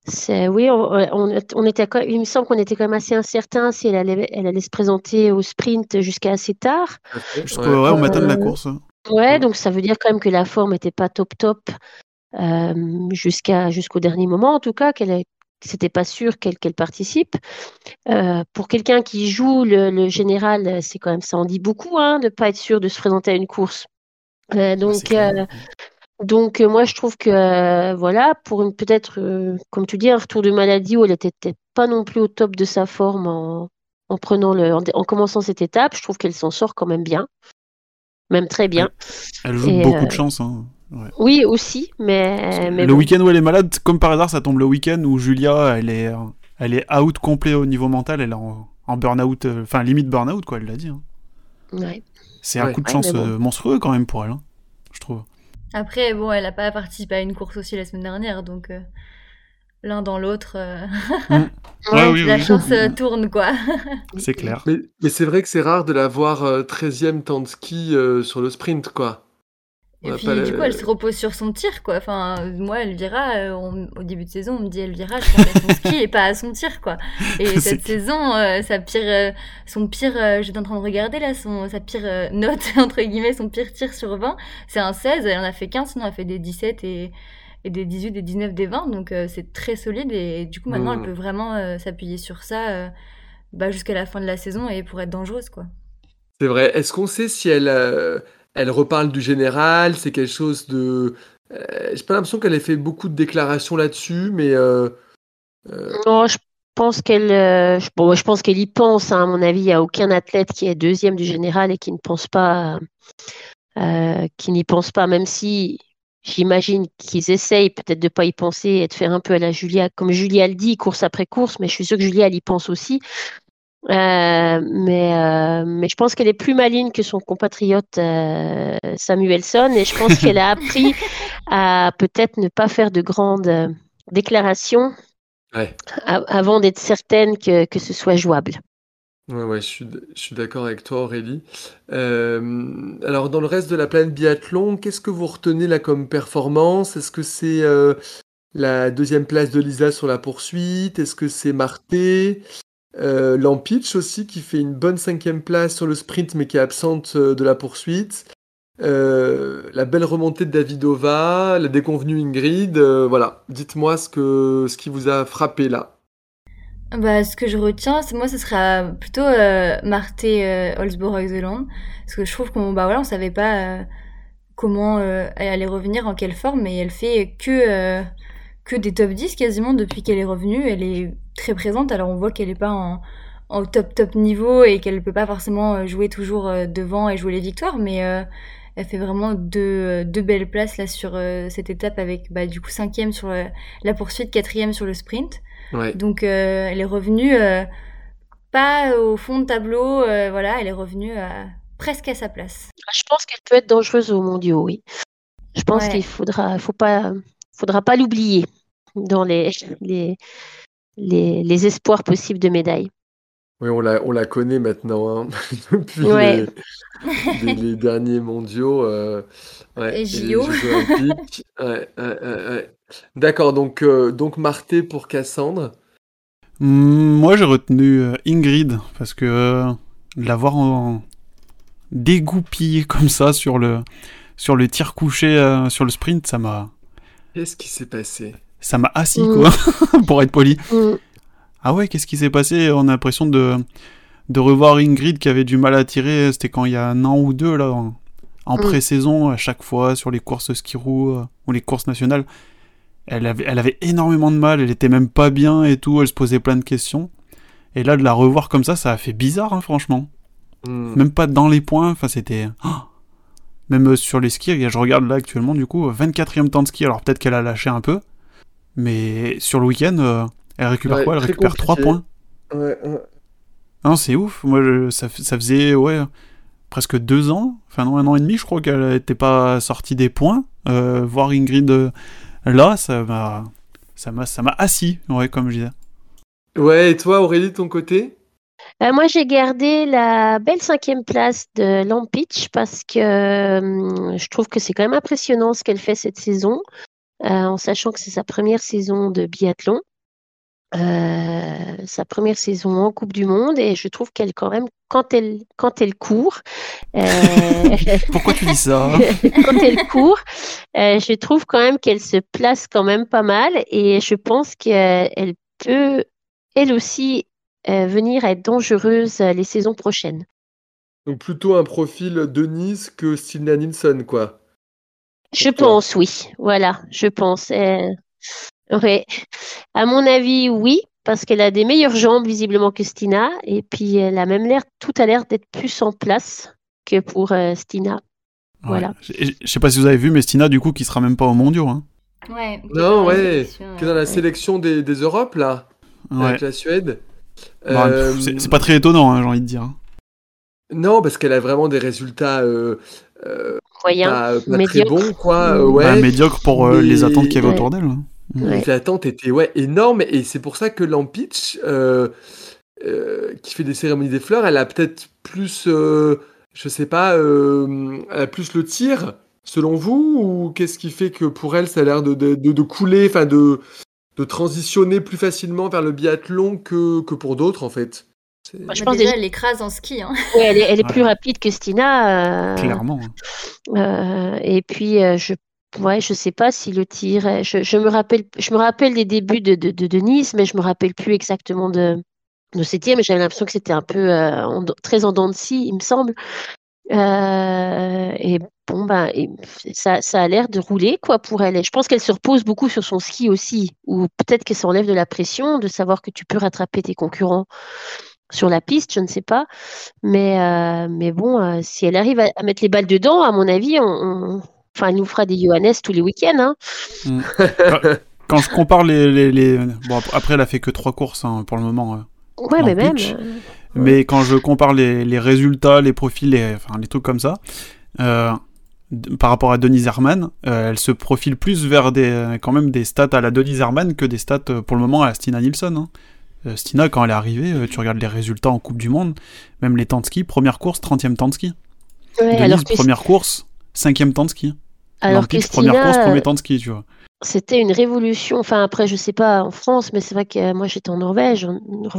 C'est, oui, on, on- on était, il me semble qu'on était quand même assez incertain si elle allait, elle allait se présenter au sprint jusqu'à assez tard. Jusqu'au ouais, au matin de la Euh, course hein. Ouais, donc ça veut dire quand même que la forme n'était pas top top euh, jusqu'à jusqu'au dernier moment, en tout cas, qu'elle c'était pas sûr qu'elle qu'elle participe. Euh, pour quelqu'un qui joue le, le général, c'est quand même ça en dit beaucoup, hein, de pas être sûr de se présenter à une course. Euh, donc, euh, donc euh, moi je trouve que euh, voilà, pour une peut-être, euh, comme tu dis, un retour de maladie où elle était peut-être pas non plus au top de sa forme en, en prenant le, en, en commençant cette étape, je trouve qu'elle s'en sort quand même bien, même très bien. elle joue Et, beaucoup euh, de chance hein. Ouais. Oui, aussi, mais, mais le bon. week-end où elle est malade comme par hasard ça tombe le week-end où Julia elle est elle est out complet au niveau mental elle est en, en burn-out euh, enfin limite burn-out quoi elle l'a dit hein. Ouais. c'est un Ouais. coup de Ouais, chance bon. monstrueux quand même pour elle hein, je trouve Après, bon, elle a pas participé à une course aussi la semaine dernière, donc euh, l'un dans l'autre, euh, Ouais, oui, la oui. chance euh, tourne, quoi. c'est clair Mais, mais c'est vrai que c'est rare de la voir euh, 13e temps de ski euh, sur le sprint quoi. Et puis, du le- coup, elle se repose sur son tir, quoi. Enfin, moi, Elvira, euh, on- au début de saison, on me dit Elvira, je pense à son ski et pas à son tir, quoi. Et cette saison, euh, sa pire, euh, son pire, euh, j'étais en train de regarder là, son, sa pire note, entre guillemets, son pire tir sur 20, c'est un 16. Elle en a fait 15, sinon elle a fait des 17 et, et des 18, des 19, des 20. Donc, c'est très solide. Et, du coup, maintenant, elle peut vraiment s'appuyer sur ça bah, jusqu'à la fin de la saison et pour être dangereuse, quoi. C'est vrai. Est-ce qu'on sait si elle, elle reparle du général C'est quelque chose de. euh, J'ai pas l'impression qu'elle ait fait beaucoup de déclarations là-dessus, mais. euh, euh, Non, je pense qu'elle, euh, bon, je pense qu'elle y pense. hein. à mon avis, il n'y a aucun athlète qui est deuxième du général et qui ne pense pas, qui n'y pense pas, même si j'imagine qu'ils essayent peut-être de pas y penser et de faire un peu à la Julia, comme Julia le dit, course après course. Mais je suis sûre que Julia elle y pense aussi. Euh, mais, euh, mais je pense qu'elle est plus maligne que son compatriote euh, Samuelson et je pense qu'elle a appris à peut-être ne pas faire de grandes déclarations Ouais. avant d'être certaine que, que ce soit jouable. Ouais, ouais, je suis, suis d'accord avec toi, Aurélie. Alors, dans le reste de la planète biathlon, qu'est-ce que vous retenez là comme performance? Est-ce que c'est la deuxième place de Lisa sur la poursuite? Est-ce que c'est Marté? Euh, Lampitch aussi, qui fait une bonne cinquième place sur le sprint, mais qui est absente euh, de la poursuite. Euh, la belle remontée de Davidova, la déconvenue Ingrid. euh, voilà, dites-moi ce que, ce qui vous a frappé là. Bah, ce que je retiens, moi, ce sera plutôt euh, Marté euh, Holzbourg-Oxeland. Parce que je trouve qu'on bah voilà, savait pas comment elle allait revenir, en quelle forme, mais elle fait que, que des top 10 quasiment depuis qu'elle est revenue. Elle est très présente, alors on voit qu'elle n'est pas en, en, top top niveau et qu'elle ne peut pas forcément jouer toujours devant et jouer les victoires, mais elle fait vraiment deux, deux, belles places là sur cette étape avec bah, du coup cinquième sur la poursuite, quatrième sur le sprint. Donc elle est revenue pas au fond de tableau, voilà, elle est revenue presque à sa place. Je pense qu'elle peut être dangereuse au mondiaux, oui. Je pense qu'il faudra, faut pas, faudra pas l'oublier dans les, les, les, les, espoirs possibles de médailles. Oui, on la, on la connaît maintenant, hein, depuis les, derniers mondiaux. Euh, ouais, et JO. D'accord, donc, euh, donc Marté pour Cassandre. Mmh, moi, j'ai retenu euh, Ingrid, parce que l'avoir en... dégoupillé comme ça sur le, sur le tir couché sur le sprint, ça m'a. Qu'est-ce qui s'est passé? Ça m'a assis, mmh. quoi, pour être poli. Mmh. Ah ouais, qu'est-ce qui s'est passé? On a l'impression de, de revoir Ingrid qui avait du mal à tirer. C'était quand il y a un an ou deux, là, en, mm. pré-saison, à chaque fois, sur les courses ski roue euh, ou les courses nationales. Elle avait, elle avait énormément de mal, elle était même pas bien et tout, elle se posait plein de questions. Et là, de la revoir comme ça, ça a fait bizarre, hein, franchement. Mm. Même pas dans les points, enfin, c'était. Oh même euh, sur les skis, je regarde là actuellement, du coup, 24e temps de ski, alors peut-être qu'elle a lâché un peu. Mais sur le week-end, euh, elle récupère quoi? Elle récupère 3 points. Ouais, Non, c'est ouf. Moi, ça, ça, faisait ouais, presque 2 ans, enfin non, un an et demi, je crois qu'elle n'était pas sortie des points. Euh, voir Ingrid là, ça m'a, ça m'a, ça m'a assis, ouais, comme je disais. Ouais, et toi, Aurélie, de ton côté? Euh, moi, j'ai gardé la belle cinquième place de Lampitch parce que je trouve que c'est quand même impressionnant ce qu'elle fait cette saison, en sachant que c'est sa première saison de biathlon. Euh, sa première saison en Coupe du Monde et je trouve qu'elle quand même quand elle quand elle court euh... pourquoi tu dis ça quand elle court euh, je trouve quand même qu'elle se place quand même pas mal et je pense qu'elle peut elle aussi euh, venir être dangereuse les saisons prochaines donc plutôt un profil Denise que Stina Nilsson quoi je pense oui voilà je pense Ouais. À mon avis, oui, parce qu'elle a des meilleures jambes visiblement que Stina, et puis elle a même l'air, tout a l'air d'être plus en place que pour euh, Stina. Voilà. Je, sais pas si vous avez vu, mais Stina, du coup, qui sera même pas au mondiaux. Hein. Ouais. Non, ouais. Qui est dans la sélection des, des Europes, là, avec la Suède. Bah, euh, c'est pas très étonnant, hein, j'ai envie de dire. Non, parce qu'elle a vraiment des résultats. Euh, Moyens, pas, pas très bons, quoi. Bah, ouais. médiocre pour les attentes qu'il y avait autour d'elle. Hein. L'attente était ouais, énorme et c'est pour ça que Lampitch, euh, euh, qui fait des cérémonies des fleurs, elle a peut-être plus, euh, je sais pas, elle a plus le tir, selon vous, ou qu'est-ce qui fait que pour elle, ça a l'air de, de, de, couler, enfin de, de transitionner plus facilement vers le biathlon que, que pour d'autres en fait je pense déjà, elle écrase en ski. Hein. elle, est, elle est plus rapide que Stina. Clairement. et puis, je Ouais, je sais pas si le tir. Je, je, me rappelle, je me rappelle des débuts de, de, de, Nice, mais je me rappelle plus exactement de, de septième. Mais j'avais l'impression que c'était un peu euh, très en dents de scie, il me semble. Euh, et bon, ben, ça, ça a l'air de rouler quoi pour elle. Et je pense qu'elle se repose beaucoup sur son ski aussi, ou peut-être qu'elle s'enlève de la pression de savoir que tu peux rattraper tes concurrents sur la piste, je ne sais pas. Mais, euh, mais bon, euh, si elle arrive à, à, mettre les balles dedans, à mon avis, on, on Enfin, il nous fera des Johannes tous les week-ends. Hein. Mm. quand, je compare les, les, Bon, après, elle a fait que trois courses hein, pour le moment. Euh, ouais, mais même. Euh, mais quand je compare les, les résultats, les profils, les, enfin, les trucs comme ça, euh, par rapport à Denise Herman, elle se profile plus vers des, quand même des stats à la Denise Herman que des stats pour le moment à Stina Nilsson. Hein. Stina, quand elle est arrivée, tu regardes les résultats en Coupe du Monde, même les temps de ski, première course, 30e temps de ski. Ouais, Denise, alors première course, cinquième temps de ski. Alors que première course, premier temps de ski, tu vois. C'était une révolution. Enfin, après, je sais pas en France, mais c'est vrai que euh, moi, j'étais en Norvège.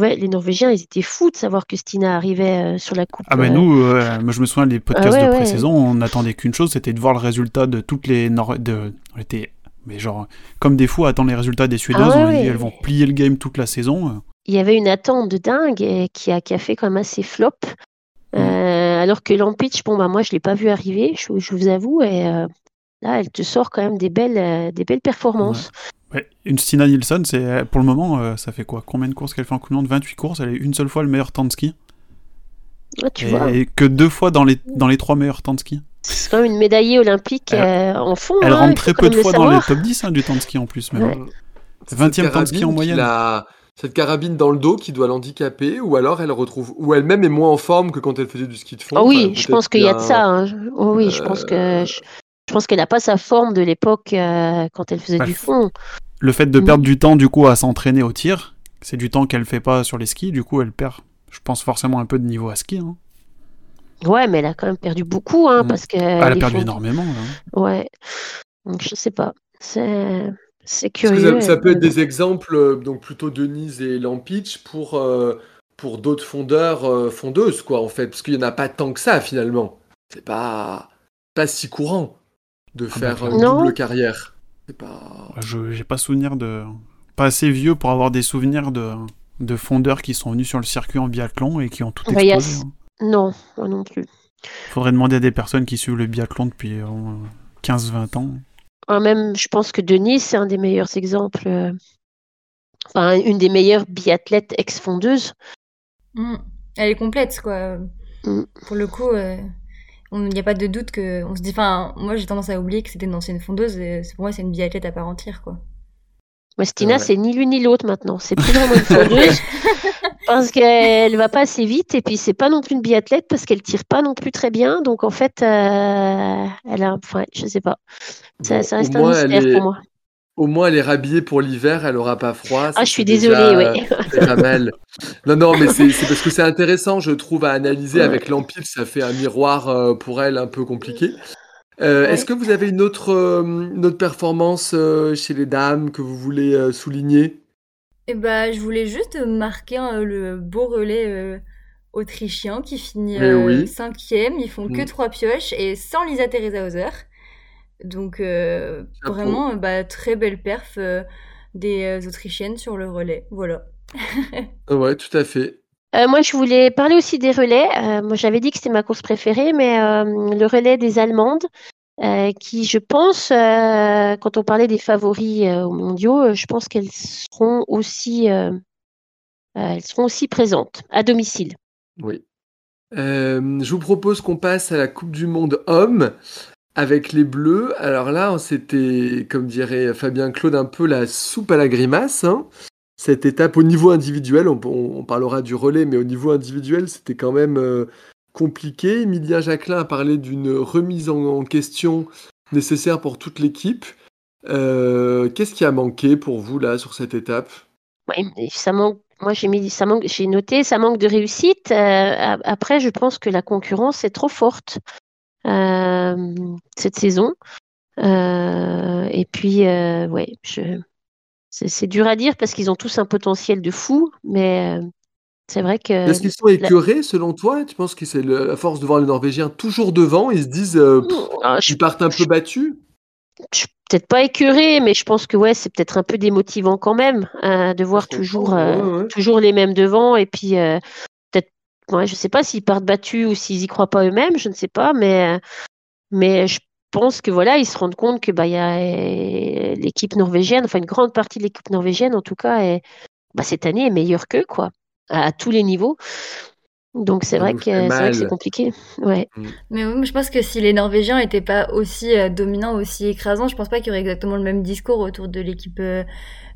Les Norvégiens, ils étaient fous de savoir que Stina arrivait euh, sur la coupe. Ah, ben nous, moi, je me souviens des podcasts ah de pré-saison, on n'attendait qu'une chose, c'était de voir le résultat de toutes les. Nor de... On était, mais genre, comme des fous à attendre les résultats des Suédoises. Ah, on dit, elles vont plier le game toute la saison. Il y avait une attente de dingue et qui, a, qui a fait quand même assez flop. Mm. Euh, alors que Lampitch, bon, bah, moi, je l'ai pas vu arriver, je, je vous avoue, et là, elle te sort quand même des belles, euh, des belles performances. Ouais, une Stina Nilsson, c'est pour le moment, euh, ça fait quoi? Combien de courses qu'elle fait en Coupe du Monde? 28 courses, elle est une seule fois le meilleur temps de ski. Ah, tu et, vois, et que deux fois dans les, dans les trois meilleurs temps de ski. c'est quand même une médaillée olympique Elle- euh, en fond. Elle hein, rentre très peu de même fois dans les top 10 hein, du temps de ski en plus. Mais Ouais. bon. C'est 20e cette temps de ski en carabine moyenne. l'a- Cette carabine dans le dos qui doit l'handicaper, ou alors elle retrouve, ou elle-même est moins en forme que quand elle faisait du ski de fond. Ah oui, Enfin, je pense qu'il y a de ça. hein. Oh oui, je pense que Euh, je, je pense qu'elle n'a pas sa forme de l'époque euh, quand elle faisait Bah, du fond. Le fait de Mm. perdre du temps du coup à s'entraîner au tir, c'est du temps qu'elle fait pas sur les skis, du coup elle perd, je pense forcément un peu de niveau à ski. hein. Ouais, mais elle a quand même perdu beaucoup, hein, Mm. parce que Ah, elle a perdu fonds- énormément. là. Ouais. Donc je sais pas. C'est c'est Est-ce que curieux. ça, ça peut euh, être des exemples, euh, donc plutôt Denise et Lampitch, pour, euh, pour d'autres fondeurs, euh, fondeuses, quoi, en fait Parce qu'il n'y en a pas tant que ça, finalement. C'est pas, pas si courant de Ah bah, faire une Non. double carrière. Pas... Je j'ai pas souvenir de, pas assez vieux pour avoir des souvenirs de, de fondeurs qui sont venus sur le circuit en biathlon et qui ont tout Bah, explosé. hein. Non, moi non plus. Faudrait demander à des personnes qui suivent le biathlon depuis euh, 15-20 ans. Ah, même, je pense que Denise, c'est un des meilleurs exemples. euh, Enfin, une des meilleures biathlètes ex-fondeuses. Mm. Elle est complète, quoi. Mm. Pour le coup, euh, il n'y a pas de doute que. On se dit, enfin, moi j'ai tendance à oublier que c'était une ancienne fondeuse. Et pour moi, c'est une biathlète à part entière, quoi. Moi, Stina, Ouais. c'est ni l'une ni l'autre maintenant. C'est plus vraiment une fondeuse parce qu'elle va pas assez vite et puis c'est pas non plus une biathlète parce qu'elle tire pas non plus très bien. Donc en fait, euh, elle a, enfin, je sais pas. Ça, Bon, ça au reste un moins, mystère est- pour moi. Au moins, elle est rhabillée pour l'hiver, elle aura pas froid. Ah, je suis désolée, oui. C'est pas mal. Non, non, mais c'est parce que c'est intéressant, je trouve, à analyser Ouais. avec l'Empire. Ça fait un miroir euh, pour elle un peu compliqué. Euh, Ouais. Est-ce que vous avez une autre, euh, une autre performance euh, chez les dames que vous voulez euh, souligner? Et bah, je voulais juste marquer euh, le beau relais euh, autrichien qui finit euh, oui. cinquième. Ils font que Mm. trois pioches et sans Lisa Theresa Hauser. Donc euh, vraiment, bah, très belle perf euh, des euh, Autrichiennes sur le relais. Voilà. Ouais, tout à fait. Euh, moi, je voulais parler aussi des relais. Euh, moi, j'avais dit que c'était ma course préférée, mais euh, le relais des Allemandes, euh, qui, je pense, euh, quand on parlait des favoris euh, aux mondiaux, euh, je pense qu'elles seront aussi, euh, euh, elles seront aussi présentes à domicile. Oui. Euh, je vous propose qu'on passe à la Coupe du Monde Hommes avec les Bleus. Alors là, c'était, comme dirait Fabien Claude, un peu la soupe à la grimace. hein. Cette étape au niveau individuel, on, parlera du relais, mais au niveau individuel, c'était quand même euh, compliqué. Emilien Jacquelin a parlé d'une remise en, question nécessaire pour toute l'équipe. Euh, Qu'est-ce qui a manqué pour vous là sur cette étape? Ouais, ça manque. Moi, j'ai noté, ça manque de réussite. Euh, après, je pense que la concurrence est trop forte cette saison. Euh, et puis, euh, ouais, je, c'est dur à dire parce qu'ils ont tous un potentiel de fou, mais euh, c'est vrai que Est-ce qu'ils sont écœurés selon toi? Tu penses que c'est la force de voir les Norvégiens toujours devant Ils se disent, euh, pff, Ah, je ils partent un peu battus? je suis peut-être pas écœurée, mais je pense que ouais, c'est peut-être un peu démotivant quand même euh, de voir toujours, euh, ouais, ouais. toujours les mêmes devant. Et puis, euh, ouais, je sais pas s'ils partent battus ou s'ils y croient pas eux-mêmes, je ne sais pas, mais, mais je pense que voilà, ils se rendent compte que bah, euh, l'équipe norvégienne, enfin une grande partie de l'équipe norvégienne en tout cas, est, bah, cette année est meilleure qu'eux, quoi, à tous les niveaux. Donc c'est vrai que c'est vrai que c'est compliqué. Ouais. Mais oui, moi, je pense que si les Norvégiens n'étaient pas aussi euh, dominants, aussi écrasants, je pense pas qu'il y aurait exactement le même discours autour de l'équipe euh,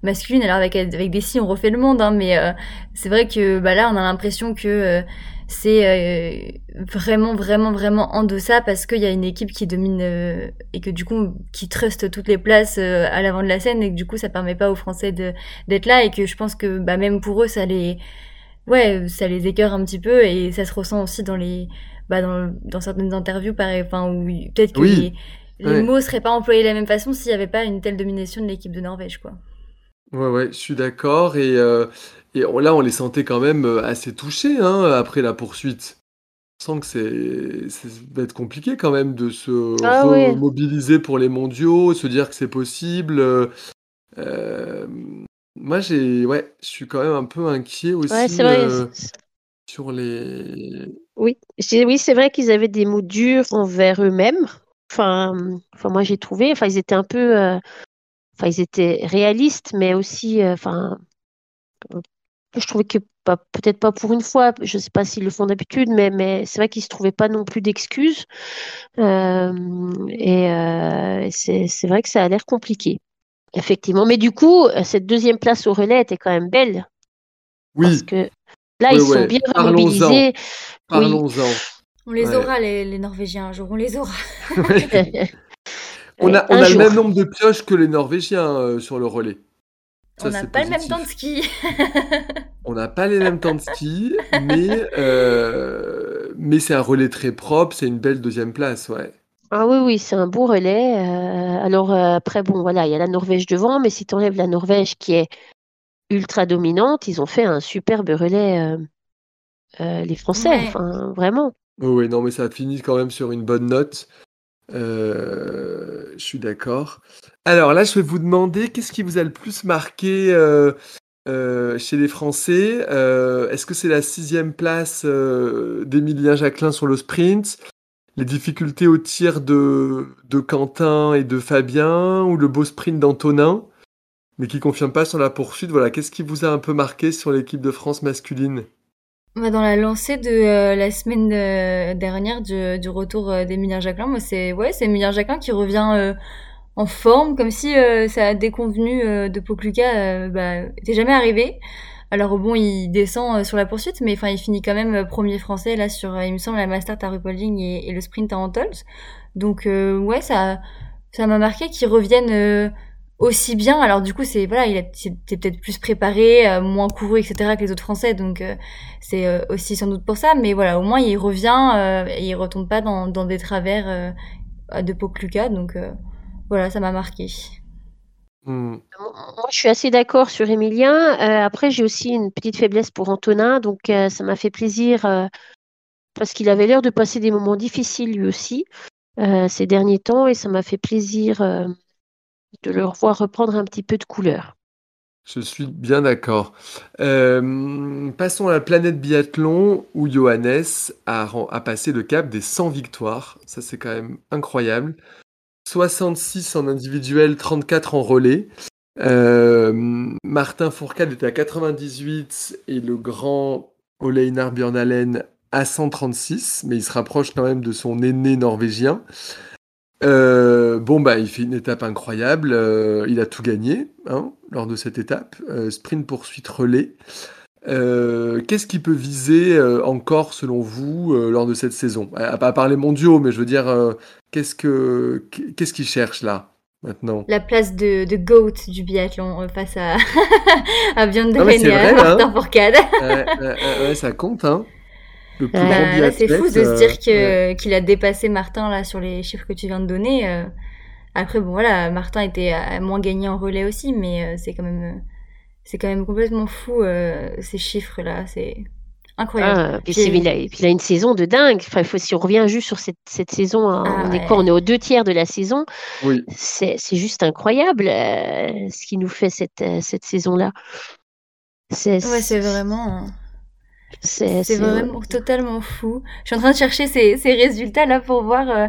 masculine. Alors avec avec des si on refait le monde, hein, mais euh, c'est vrai que bah là on a l'impression que euh, c'est euh, vraiment vraiment vraiment en deçà parce qu'il y a une équipe qui domine euh, et que du coup qui truste toutes les places euh, à l'avant de la scène et que du coup ça permet pas aux Français de d'être là et que je pense que bah même pour eux ça les ouais ça les écœure un petit peu et ça se ressent aussi dans les bah dans, dans certaines interviews pareil enfin où peut-être que Oui. les, les Ouais. mots seraient pas employés de la même façon s'il y avait pas une telle domination de l'équipe de Norvège quoi Ouais, ouais, je suis d'accord. Et, euh, et on- là, on les sentait quand même euh, assez touchés hein, après la poursuite. On sent que c'est, ça va être compliqué quand même de se Ah ouais. remobiliser pour les mondiaux, se dire que c'est possible. Euh, moi, j'ai, ouais, je suis quand même un peu inquiet aussi Ouais, c'est vrai. euh, sur les. Oui, c'est oui, c'est vrai qu'ils avaient des mots durs envers eux-mêmes. Enfin, enfin, moi j'ai trouvé, enfin, ils étaient un peu, euh, enfin, ils étaient réalistes, mais aussi, euh, enfin, je trouvais que pas, peut-être pas pour une fois, je sais pas s'ils le font d'habitude, mais, mais c'est vrai qu'ils se trouvaient pas non plus d'excuses. Euh, et euh, c'est, c'est vrai que ça a l'air compliqué. Effectivement. Mais du coup, cette deuxième place au relais était quand même belle. Oui. Parce que là, ils ouais. sont bien Parlons-en. mobilisés. Oui. Parlons-en. On les Ouais. aura, les, les Norvégiens, un jour, on les aura. On a, on le même nombre de pioches que les Norvégiens euh, sur le relais. Ça, on n'a pas le même temps de ski. On n'a pas les mêmes temps de ski, mais, euh, mais c'est un relais très propre, c'est une belle deuxième place, ouais. Ah oui, oui, c'est un beau relais. Euh, alors euh, après, bon, voilà, il y a la Norvège devant, mais si tu enlèves la Norvège qui est ultra dominante, ils ont fait un superbe relais, euh, euh, les Français, Ouais. enfin, vraiment. Oui, oui, non, mais ça finit quand même sur une bonne note. Euh, je suis d'accord. Alors là, je vais vous demander, qu'est-ce qui vous a le plus marqué euh, euh, chez les Français? Euh, est-ce que c'est la sixième place euh, d'Emilien Jacquelin sur le sprint, les difficultés au tir de, Quentin et de Fabien, ou le beau sprint d'Antonin, mais qui confirme pas sur la poursuite? Voilà, qu'est-ce qui vous a un peu marqué sur l'équipe de France masculine? Bah, dans la lancée de euh, la semaine euh, dernière du, retour euh, d'Emilien Jacquelin, moi c'est Emilien Jacquelin qui revient en forme, comme si euh, sa déconvenue euh, de Pokluka bah, jamais arrivé. Alors bon, il descend euh, sur la poursuite, mais enfin il finit quand même euh, premier français là sur, euh, il me semble, la Master à Rupolding et, le sprint à Antols. Donc ouais, ça ça m'a marqué qu'il revienne euh, aussi bien. Alors du coup, c'est voilà, il c'était peut-être plus préparé, moins couru, etc. que les autres Français, donc c'est aussi sans doute pour ça. Mais voilà, au moins il revient et il retombe pas dans, dans des travers de Pokluka. Donc voilà, ça m'a marqué. Hmm. Moi, je suis assez d'accord sur Emilien. Euh, après, j'ai aussi une petite faiblesse pour Antonin, donc euh, ça m'a fait plaisir euh, parce qu'il avait l'air de passer des moments difficiles lui aussi ces derniers temps, et ça m'a fait plaisir de le revoir reprendre un petit peu de couleur. Je suis bien d'accord. Passons à la planète biathlon où Johannes a, a passé le cap des 100 victoires. Ça, c'est quand même incroyable. 66 en individuel, 34 en relais. Euh, Martin Fourcade était à 98 et le grand Ole Einar Bjørnalen à 136, mais il se rapproche quand même de son aîné norvégien. Euh, bon, bah, il fait une étape incroyable. euh, il a tout gagné hein, lors de cette étape. Sprint, poursuite, relais. Euh, Qu'est-ce qui peut viser euh, encore, selon vous, euh, lors de cette saison? À, part les mondiaux, mais je veux dire, qu'est-ce que qu'est-ce qu'il cherche là, maintenant? La place de, de GOAT du biathlon face à, à Björn Ah, vrai, à là, Martin hein. Fourcade. Ouais, ouais, ouais, ouais, ça compte, hein. Le plus Euh, grand Bah, là, c'est fou de se dire que qu'il a dépassé Martin là sur les chiffres que tu viens de donner. Après bon voilà, Martin était à moins gagné en relais aussi, mais c'est quand même c'est quand même complètement fou euh, ces chiffres là, c'est incroyable. Ah, puis il, a, puis il a une saison de dingue. Enfin, faut, si on revient juste sur cette, cette saison, hein, Ah on est ouais. quoi On est aux deux tiers de la saison? Oui. C'est juste incroyable euh, ce qui nous fait cette, euh, cette saison-là. C'est Ouais, c'est vraiment c'est- vraiment totalement fou. Je suis en train de chercher ces, ces résultats là pour voir. euh,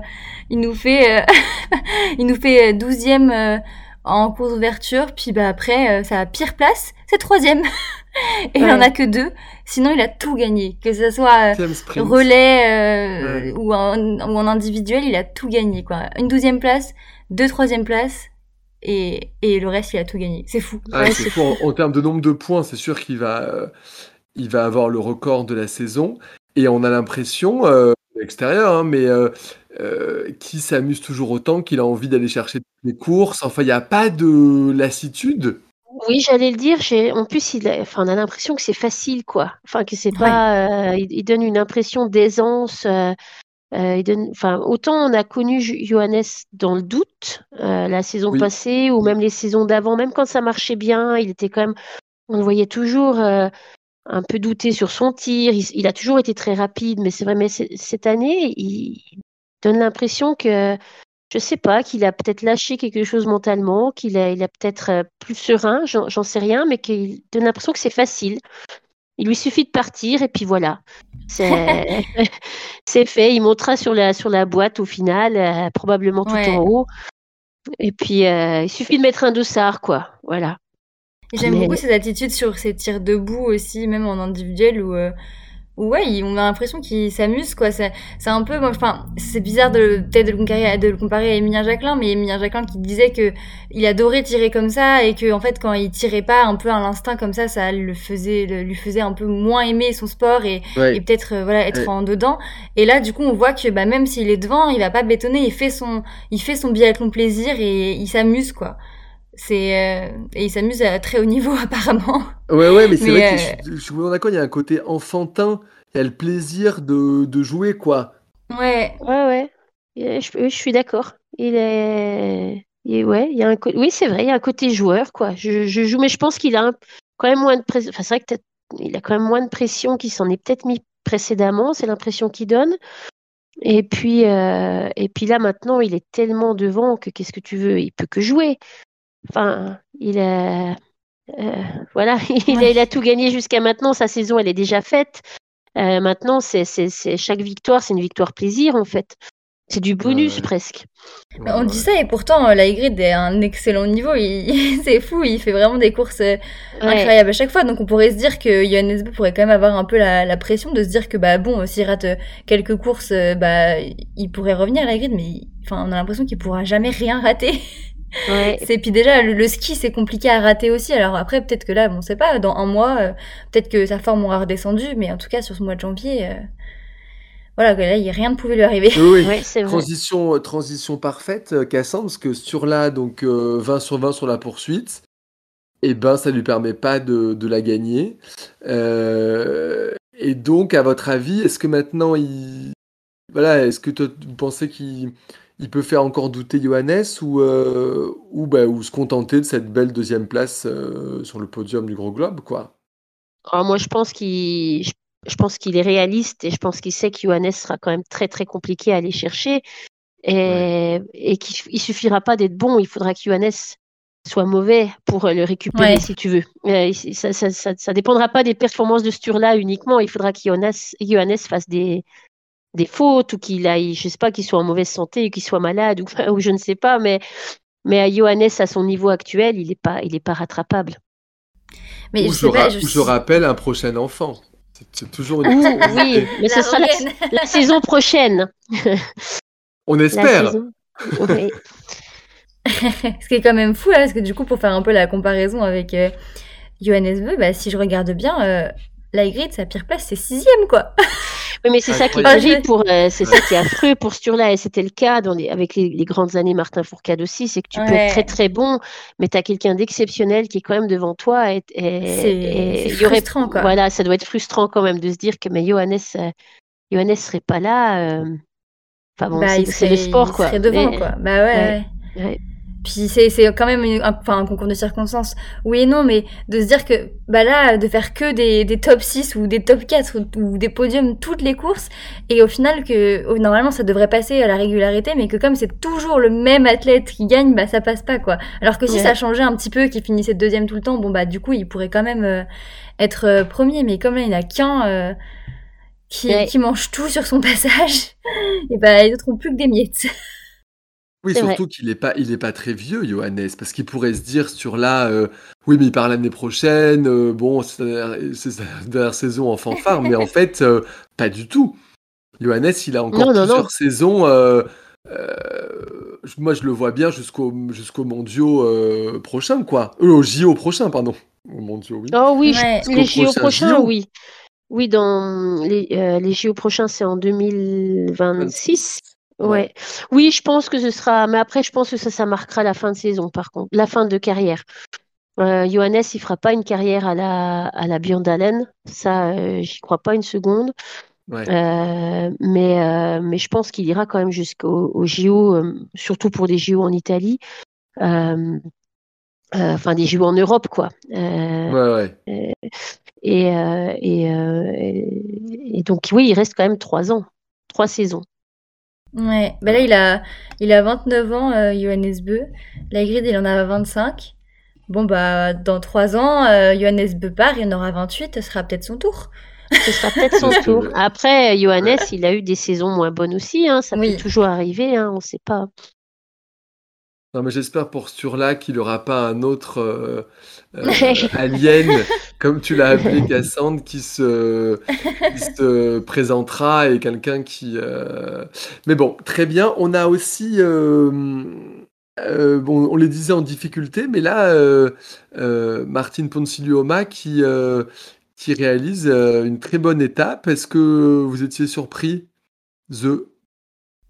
il nous fait euh, il nous fait euh, 12e euh, en course d'ouverture, puis bah après euh, sa pire place, c'est troisième. Et il en a que deux. Sinon, il a tout gagné, que ce soit euh, relais euh, Ouais. ou, en, ou en individuel, il a tout gagné quoi. Une douzième place, deux troisième places et, et le reste, il a tout gagné. C'est fou. Ah, Ouais, c'est fou. En, en termes de nombre de points, c'est sûr qu'il va, euh, il va avoir le record de la saison. Et on a l'impression, euh, à l'extérieur, hein, mais euh, qu'il s'amuse toujours autant, qu'il a envie d'aller chercher les courses. Enfin, il n'y a pas de lassitude. Oui, j'allais le dire. j'ai- En plus, il a... enfin, on a l'impression que c'est facile, quoi. Enfin, que c'est pas. euh, il, donne une impression d'aisance. euh, euh, il donne... enfin, autant on a connu Jo- Johannes dans le doute euh, la saison Oui. passée ou même les saisons d'avant, même quand ça marchait bien, il était quand même. On le voyait toujours euh, un peu douter sur son tir. Il, il a toujours été très rapide, mais c'est vrai. Mais c'est- cette année, il donne l'impression que je sais pas, qu'il a peut-être lâché quelque chose mentalement, qu'il a, il a peut-être euh, plus serein, j'en sais rien, mais qu'il donne l'impression que c'est facile. Il lui suffit de partir et puis voilà. C'est c'est fait. Il montera sur la, sur la boîte au final, euh, probablement tout Ouais. en haut. Et puis, euh, il suffit de mettre un dossard, quoi. Voilà. Et J'aime Mais- beaucoup cette attitude sur ses tirs debout aussi, même en individuel, où, euh, où ouais, on a l'impression qu'il s'amuse, quoi. C'est c'est un peu, enfin, c'est bizarre de peut-être de le comparer, à- de le comparer à Emilien Jacquelin, mais Emilien Jacquelin qui disait que il adorait tirer comme ça et que en fait, quand il tirait pas un peu à l'instinct comme ça, ça le faisait, le- lui faisait un peu moins aimer son sport et, Ouais. et peut-être euh, voilà être Ouais. en dedans. Et là, du coup, on voit que bah même s'il est devant, il va pas bétonner, il fait son, il fait son biathlon plaisir et il s'amuse, quoi. C'est euh, et il s'amuse à très haut niveau apparemment. Ouais, ouais, mais c'est vrai que euh, je, je suis complètement d'accord, il y a un côté enfantin, il y a le plaisir de, de jouer, quoi. Ouais. Ouais, ouais. Je, je suis d'accord. Il est. ouais, il y a un co- Oui, c'est vrai, il y a un côté joueur, quoi. Je, je joue, mais je pense qu'il a un- quand même moins de pression. Enfin, c'est vrai que peut-être il a quand même moins de pression qu'il s'en est peut-être mis précédemment, c'est l'impression qu'il donne. Et puis, euh, et puis là, maintenant, il est tellement devant que qu'est-ce que tu veux? Il peut que jouer. Enfin, il a. euh, voilà, il a, il a tout gagné jusqu'à maintenant. Sa saison, elle est déjà faite. Euh, maintenant, c'est, c'est, c'est chaque victoire, c'est une victoire plaisir en fait. C'est du bonus Ouais. presque. Mais On dit ça et pourtant euh, la Ygritte est à un excellent niveau. Il... c'est fou, il fait vraiment des courses Ouais. incroyables à chaque fois. Donc on pourrait se dire que Johannes pourrait quand même avoir un peu la, la pression de se dire que bah bon, s'il rate quelques courses, bah il pourrait revenir à la Ygritte, mais il- enfin on a l'impression qu'il pourra jamais rien rater. Ouais. C'est puis déjà le, le ski c'est compliqué à rater aussi. Alors après peut-être que là, bon, on sait pas, dans un mois, euh, peut-être que sa forme aura redescendu, mais en tout cas sur ce mois de janvier, euh, voilà, que là il rien ne pouvait lui arriver. Oui. Ouais, c'est vrai. Transition, euh, transition parfaite, euh, Cassandre, parce que sur là, donc euh, 20 sur 20 sur la poursuite, et ben ça lui permet pas de, de la gagner. Euh, et donc, à votre avis, est-ce que maintenant il, voilà, est-ce que vous pensez qu'il il peut faire encore douter Johannes ou euh, ou bah, ou se contenter de cette belle deuxième place euh, sur le podium du Gros Globe, quoi? Alors, moi, je pense qu'il, je, je pense qu'il est réaliste et je pense qu'il sait que Johannes sera quand même très très compliqué à aller chercher et, et qu'il il suffira pas d'être bon. Il faudra que Johannes soit mauvais pour le récupérer, Ouais. si tu veux. Euh, ça, ça, ça, ça dépendra pas des performances de ce tour-là uniquement. Il faudra que Johannes, Johannes fasse des des fautes ou qu'il aille, je sais pas, qu'il soit en mauvaise santé ou qu'il soit malade ou, ou je ne sais pas, mais mais à Johannes à son niveau actuel, il est pas, il est pas rattrapable. Mais Ou je je, sais pas, ra- je ou je rappelle un prochain enfant. C'est- toujours une oui, mais ce sera la, saison prochaine. On espère. saison. Oui. Ce qui est quand même fou, là, parce que du coup, pour faire un peu la comparaison avec euh, Johannes bah, si je regarde bien, euh, la Ygritte, sa pire place, c'est sixième, quoi. Oui, mais c'est ça qui est terrible pour, euh, c'est ça qui est affreux pour ce tour-là, et c'était le cas dans les, avec les, les grandes années Martin Fourcade aussi, c'est que tu peux être très très bon, mais tu as quelqu'un d'exceptionnel qui est quand même devant toi, et, et- et il y aurait- frustrant, quoi. Voilà, ça doit être frustrant quand même de se dire que mais Johannes, euh, Johannes serait pas là. euh, Enfin bon, bah, c'est le sport il quoi. serait devant, Mais- quoi. Bah ouais. ouais, ouais. Puis c'est c'est quand même une- un, enfin, un concours de circonstances. Oui et non, mais de se dire que bah là, de faire que des, des top 6 ou des top 4 ou, ou des podiums toutes les courses, et au final que oh, normalement ça devrait passer à la régularité, mais que comme c'est toujours le même athlète qui gagne, bah ça passe pas quoi. Alors que si Ouais. ça changeait un petit peu, qu'il finissait deuxième tout le temps, bon bah du coup il pourrait quand même euh, être euh, premier, mais comme là il n'y a qu'un euh, qui, Ouais. qui mange tout sur son passage, et bah les autres ont plus que des miettes. Oui, C'est surtout qu'il est pas, il est pas très vieux, Johannes, parce qu'il pourrait se dire sur là, euh, oui, mais il part l'année prochaine, euh, bon, c'est sa dernière- c'est sa dernière saison en fanfare, mais en fait, euh, pas du tout. Johannes, il a encore Non, non, plusieurs non. saisons. euh, euh, je- moi, je le vois bien jusqu'au jusqu'au mondiaux euh, prochain, quoi. Euh, au JO prochain, pardon. Au mondiaux, oui. Oh oui, je- Ouais. les JO prochain prochains, JO. oui. Oui, dans les, euh, les JO prochains, c'est en 2026. Ouais. Oui, je pense que ce sera. Mais après, je pense que ça, ça marquera la fin de saison, par contre, la fin de carrière. Euh, Johannes, il fera pas une carrière à la à la. Ça, euh, j'y crois pas une seconde. Ouais. Euh, mais mais je pense qu'il ira quand même jusqu'au au JO, surtout pour des JO en Italie. Enfin, des JO en Europe, quoi. Ouais, ouais. et, et, et- et donc, oui, il reste quand même trois ans, trois saisons. Ouais, bah là il a, il a 29 ans, euh, Johannes Bö. La Grid il en a 25. Bon bah dans 3 ans, euh, Johannes Bö part, il en aura 28, ce sera peut-être son tour. Ce sera peut-être son tour. Après, Johannes, il a eu des saisons moins bonnes aussi, hein, ça Oui. peut toujours arriver, hein, on ne sait pas. Non, mais j'espère pour Sturla qu'il n'aura pas un autre euh, euh, alien, comme tu l'as appelé Cassandre, qui se, qui se présentera et quelqu'un qui. euh, Mais bon, très bien. On a aussi. euh, bon, on les disait en difficulté, mais là, euh, euh, Martine Ponsiluoma qui, qui réalise une très bonne étape. Est-ce que vous étiez surpris, The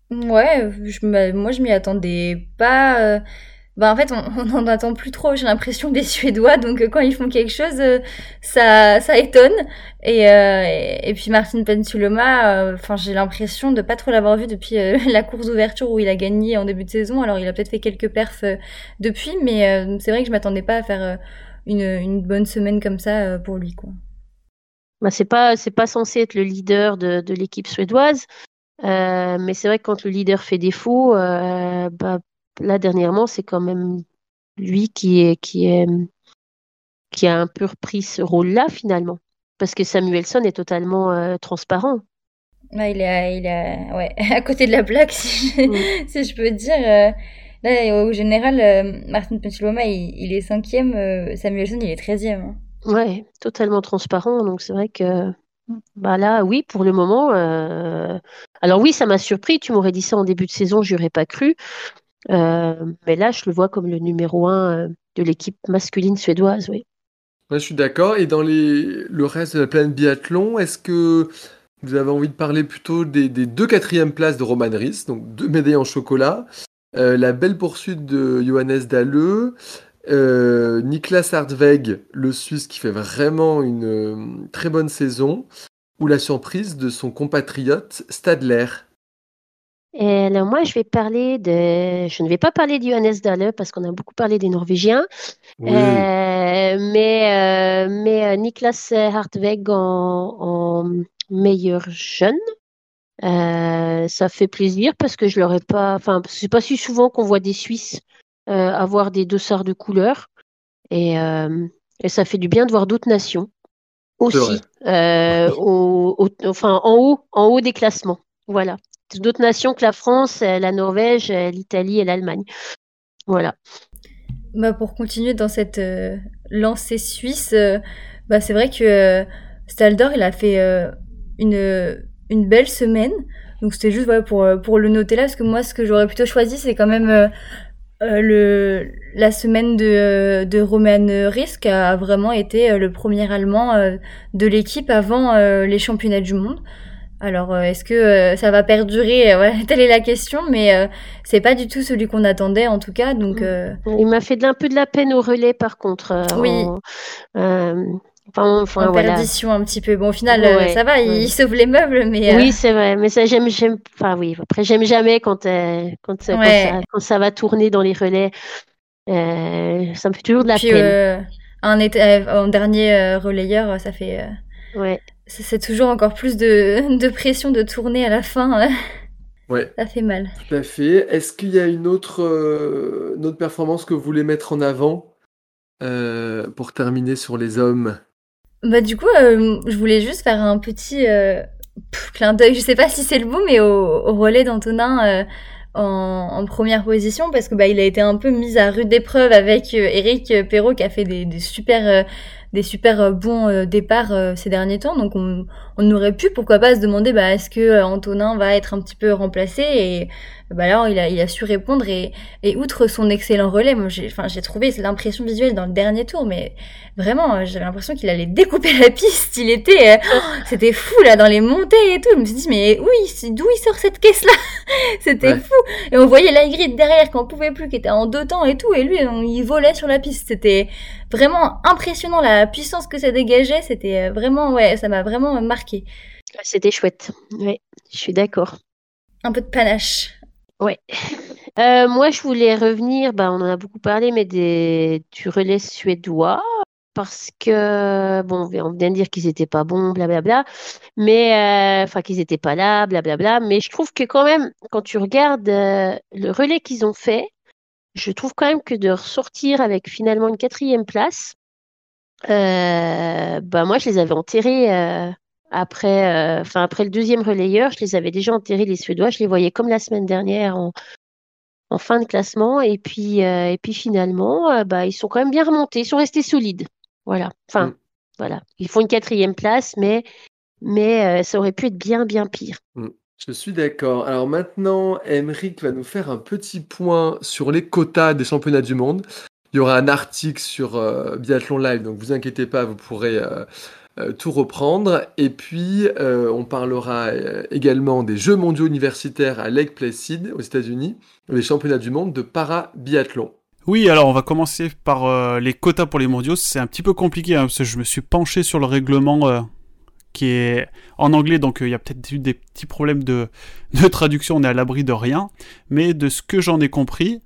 Ouais, je moi je m'y attendais pas. euh, Bah en fait, on n'en attend plus trop, j'ai l'impression des Suédois, donc euh, quand ils font quelque chose, euh, ça, ça étonne. Et, euh, et, puis Martin Pensuloma, enfin j'ai l'impression de pas trop l'avoir vu depuis la course d'ouverture où il a gagné en début de saison. Alors il a peut-être fait quelques perfs depuis, mais c'est vrai que je m'attendais pas à faire une, une bonne semaine comme ça pour lui, quoi. Bah, c'est pas, c'est pas censé être le leader de, de l'équipe suédoise, euh, mais c'est vrai que quand le leader fait défaut, euh, bah, là dernièrement, c'est quand même lui qui est, qui est, qui a un peu repris ce rôle-là finalement, parce que Samuelson est totalement euh, transparent. Ouais, il est, à- il est à- ouais, à côté de la plaque, si je, Mm. si je peux dire. Là, au général, Martin Pensiloma, il, il est cinquième, Samuelson, il est treizième. hein. Ouais, totalement transparent. Donc c'est vrai que bah là, oui, pour le moment. euh, Alors oui, ça m'a surpris. Tu m'aurais dit ça en début de saison, j'y aurais pas cru. Euh, mais là, je le vois comme le numéro un euh, de l'équipe masculine suédoise. Oui. Je suis d'accord. Et dans le reste de la planète biathlon, est-ce que vous avez envie de parler plutôt des, deux quatrièmes places de Roman Ries, donc deux médailles en chocolat, la belle poursuite de Johannes Dalleux, euh, Niklas Hartweg, le Suisse qui fait vraiment une euh, très bonne saison, ou la surprise de son compatriote Stadler. Et alors moi, je vais parler de. Je ne vais pas parler de Johannes Dahle parce qu'on a beaucoup parlé des Norvégiens. Oui. Euh, mais euh, mais Niklas Hartweg en, en meilleur jeune. Euh, ça fait plaisir parce que je l'aurais pas. Enfin, c'est pas si souvent qu'on voit des Suisses avoir des dossards de couleur et, euh, et ça fait du bien de voir d'autres nations aussi euh, au, au- enfin en haut en haut des classements. Voilà, d'autres nations que la France, euh, la Norvège, euh, l'Italie et l'Allemagne. Voilà. Bah, pour continuer dans cette euh, lancée suisse, euh, bah, c'est vrai que euh, Staldor, il a fait euh, une, une belle semaine. Donc c'était juste pour, euh, pour le noter là, parce que moi, ce que j'aurais plutôt choisi, c'est quand même euh, le, la semaine de, euh, de Roman qui a vraiment été euh, le premier Allemand de l'équipe avant les championnats du monde. Alors, est-ce que ça va perdurer? Ouais, Telle est la question, mais euh, c'est pas du tout celui qu'on attendait en tout cas. Donc, Mm. euh, Il m'a fait un peu de la peine au relais par contre. euh, Oui. en- enfin, enfin, en voilà. perdition un petit peu. Bon, au final, euh, Ouais, ça va, il, ouais. il sauve les meubles, mais euh, Oui, c'est vrai, mais ça j'aime, j'aime. Enfin oui, après j'aime jamais quand euh, quand, ça- quand ça quand ça va tourner dans les relais. Euh, ça me fait toujours de la puis peine. euh, un, été- euh, en dernier euh, relayeur, ça fait, euh, Ouais. c'est c'est toujours encore plus de, de pression de tourner à la fin. euh, Ouais, ça fait mal. tout à fait. Est-ce qu'il y a une autre, euh, une autre performance que vous voulez mettre en avant euh, pour terminer sur les hommes? Bah du coup, euh, je voulais juste faire un petit euh, clin d'œil. Je sais pas si c'est le mot, mais au, relais d'Antonin euh, en, première position, parce que bah il a été un peu mis à rude épreuve avec Eric Perrault qui a fait des, super des super euh, bons euh, départs euh, ces derniers temps. Donc on, on aurait pu pourquoi pas se demander bah est-ce que Antonin va être un petit peu remplacé et bah là il a il a su répondre et et outre son excellent relais, moi j'ai enfin trouvé l'impression visuelle dans le dernier tour, mais Vraiment, j'avais l'impression qu'il allait découper la piste. Il était, oh, c'était fou là dans les montées et tout. Je me suis dit mais oui, d'où il sort cette caisse là C'était Ouais. fou. Et on voyait l'Aigrid derrière qu'on pouvait plus, qui était en deux temps et tout. Et lui, on- il volait sur la piste. C'était vraiment impressionnant la puissance que ça dégageait. C'était euh, vraiment, ouais, ça m'a vraiment marqué. C'était chouette. Ouais, je suis d'accord. Un peu de panache. Ouais. Euh, moi, je voulais revenir, bah, on en a beaucoup parlé, mais des, du relais suédois, parce que, bon, on vient de dire qu'ils étaient pas bons, blablabla, mais, euh, enfin, qu'ils étaient pas là, blablabla, mais je trouve que quand même, quand tu regardes euh, le relais qu'ils ont fait, je trouve quand même que de ressortir avec finalement une quatrième place, euh, bah, moi, je les avais enterrés, euh, après, euh, enfin, après le deuxième relayeur, je les avais déjà enterrés, les Suédois, je les voyais comme la semaine dernière en en fin de classement. Et puis, euh, et puis finalement, euh, bah, ils sont quand même bien remontés, ils sont restés solides. Voilà. Enfin, Mm. voilà. Ils font une quatrième place, mais, mais euh, ça aurait pu être bien, bien pire. Je suis d'accord. Alors maintenant, Emeric va nous faire un petit point sur les quotas des championnats du monde. Il y aura un article sur euh, Biathlon Live, donc vous inquiétez pas, vous pourrez euh, euh, tout reprendre. Et puis, on parlera également des Jeux mondiaux universitaires à Lake Placid, aux États-Unis, les championnats du monde de para-biathlon. Oui, alors on va commencer par les quotas pour les mondiaux. C'est un petit peu compliqué hein, parce que je me suis penché sur le règlement qui est en anglais, donc il y a peut-être eu des petits problèmes de, de traduction, on est à l'abri de rien. Mais de ce que j'en ai compris,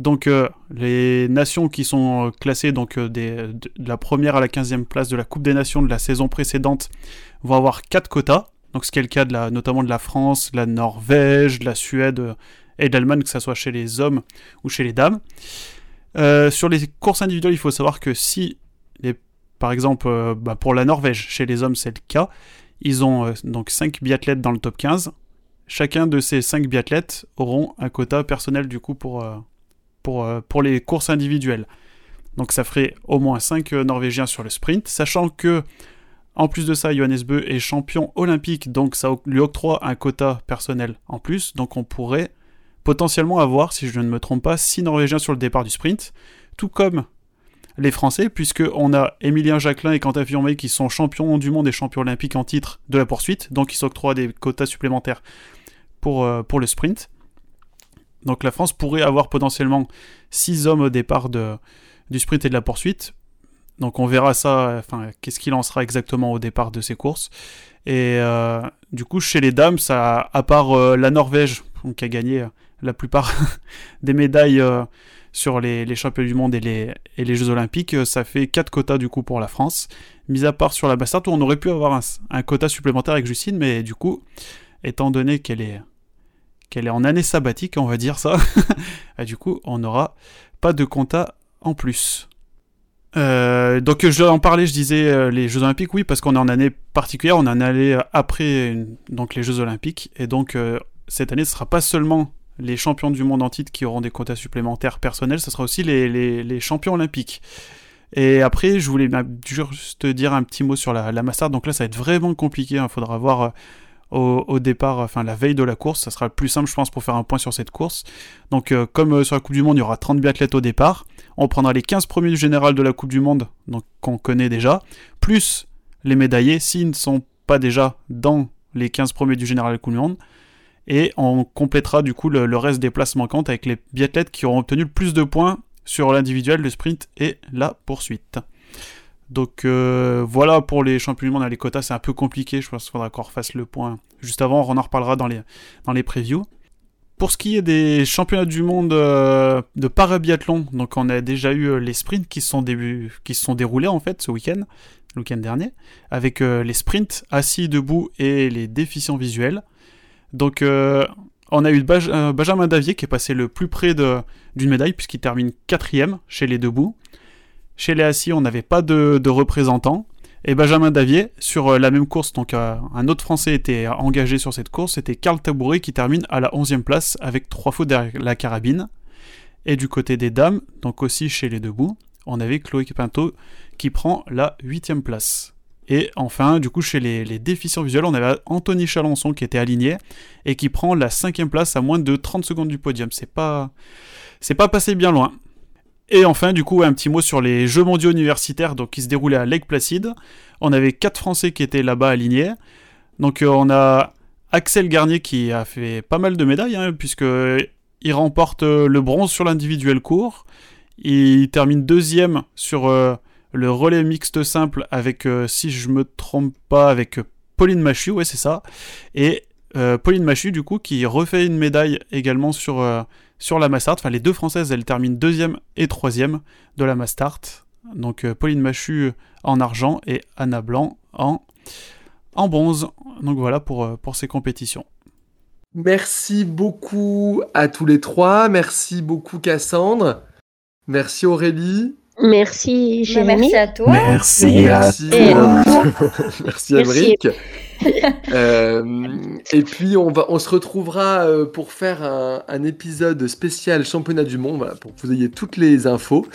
donc euh, les nations qui sont euh, classées donc euh, de, la première à la 15e place de la Coupe des Nations de la saison précédente vont avoir quatre quotas. Donc ce qui est le cas notamment de la France, de la Norvège, de la Suède et de l'Allemagne, que ce soit chez les hommes ou chez les dames. Sur les courses individuelles, il faut savoir que si, par exemple, bah, pour la Norvège, chez les hommes, c'est le cas, ils ont donc 5 biathlètes dans le top 15. Chacun de ces 5 biathlètes auront un quota personnel du coup pour, pour, euh, pour les courses individuelles. Donc ça ferait au moins 5 Norvégiens sur le sprint, sachant que en plus de ça, Johannes Bö est champion olympique, donc ça lui octroie un quota personnel en plus. Donc on pourrait potentiellement avoir, si je ne me trompe pas, 6 Norvégiens sur le départ du sprint, tout comme les Français, puisque on a Emilien Jacquelin et Quentin Fillon qui sont champions du monde et champions olympiques en titre de la poursuite, donc ils s'octroient des quotas supplémentaires pour, euh, pour le sprint. Donc la France pourrait avoir potentiellement 6 hommes au départ de, du sprint et de la poursuite. Donc on verra ça, enfin, qu'est-ce qu'il en sera exactement au départ de ces courses. Et euh, du coup, chez les dames, ça, à part euh, la Norvège, qui a gagné euh, la plupart des médailles sur les, les championnats du monde et les, Jeux Olympiques, ça fait 4 quotas du coup pour la France. Mis à part sur la Bastard, où on aurait pu avoir un quota supplémentaire avec Justine, mais du coup, étant donné qu'elle est, qu'elle est en année sabbatique, on va dire ça, du coup, on n'aura pas de quota en plus. Euh, donc je en parlais, je disais euh, les Jeux Olympiques, oui, parce qu'on est en année particulière, on en année euh, après donc les Jeux Olympiques, et donc cette année ce sera pas seulement les champions du monde en titre qui auront des quotas supplémentaires personnels, ce sera aussi les, champions olympiques. Et après, je voulais juste dire un petit mot sur la, la Mastard, donc là ça va être vraiment compliqué, il faudra voir au, départ, enfin la veille de la course, ça sera le plus simple je pense pour faire un point sur cette course. Donc euh, comme euh, sur la Coupe du Monde, il y aura 30 biathlètes au départ, on prendra les 15 premiers du général de la Coupe du Monde, donc qu'on connaît déjà, plus les médaillés s'ils ne sont pas déjà dans les 15 premiers du général de la Coupe du Monde. Et on complétera du coup le, le reste des places manquantes avec les biathlètes qui auront obtenu le plus de points sur l'individuel, le sprint et la poursuite. Donc euh, voilà pour les championnats du monde, les quotas c'est un peu compliqué, je pense qu'il faudra qu'on refasse le point juste avant, on en reparlera dans les, dans previews. Pour ce qui est des championnats du monde euh, de parabiathlon, donc on a déjà eu euh, les sprints qui se sont, qui sont déroulés en fait ce week-end, le week-end dernier, avec les sprints assis, debout et les déficients visuels. Donc on a eu Benjamin Davier qui est passé le plus près d'une médaille puisqu'il termine quatrième chez les debout. Chez les assis, on n'avait pas de, de représentant. Et Benjamin Davier, sur euh, la même course, donc euh, un autre Français était engagé sur cette course, c'était Karl Tabouret qui termine à la 11e place avec trois fautes derrière la carabine. Et du côté des dames, donc aussi chez les debout, on avait Chloé Pinto qui prend la 8e place. Et enfin, du coup, chez les, déficients visuels, on avait Anthony Chalençon qui était aligné et qui prend la 5e place à moins de 30 secondes du podium. C'est pas, c'est pas passé bien loin. Et enfin, du coup, un petit mot sur les Jeux mondiaux universitaires donc, qui se déroulaient à Lake Placid. On avait quatre Français qui étaient là-bas alignés. Donc, euh, on a Axel Garnier qui a fait pas mal de médailles, hein, puisque remporte euh, le bronze sur l'individuel court. Il termine deuxième sur euh, le relais mixte simple avec, si je me trompe pas, avec Pauline Machu, ouais, c'est ça. Et Pauline Machu, du coup, qui refait une médaille également sur, sur la Mastart. Enfin, les deux Françaises, elles terminent deuxième et troisième de la Mastart. Donc, euh, Pauline Machu en argent et Anna Blanc en, en bronze. Donc, voilà pour, euh, pour ces compétitions. Merci beaucoup à tous les trois. Merci beaucoup Cassandre. Merci Aurélie. Merci, Bah, Jérémy. merci à toi. Merci. Merci. Et- Merci Merci. Emeric. Euh, et puis on, va, on se retrouvera euh, pour faire un, un épisode spécial championnat du monde, voilà, pour que vous ayez toutes les infos.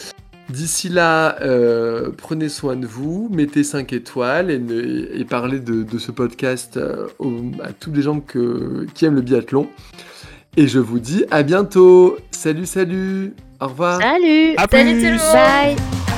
D'ici là, euh, prenez soin de vous, mettez 5 étoiles et, ne- et parlez de, de ce podcast euh, aux- à tous les gens que- qui aiment le biathlon. Et je vous dis à bientôt. Salut, salut. Au revoir. Salut À Salut plus tout le monde Bye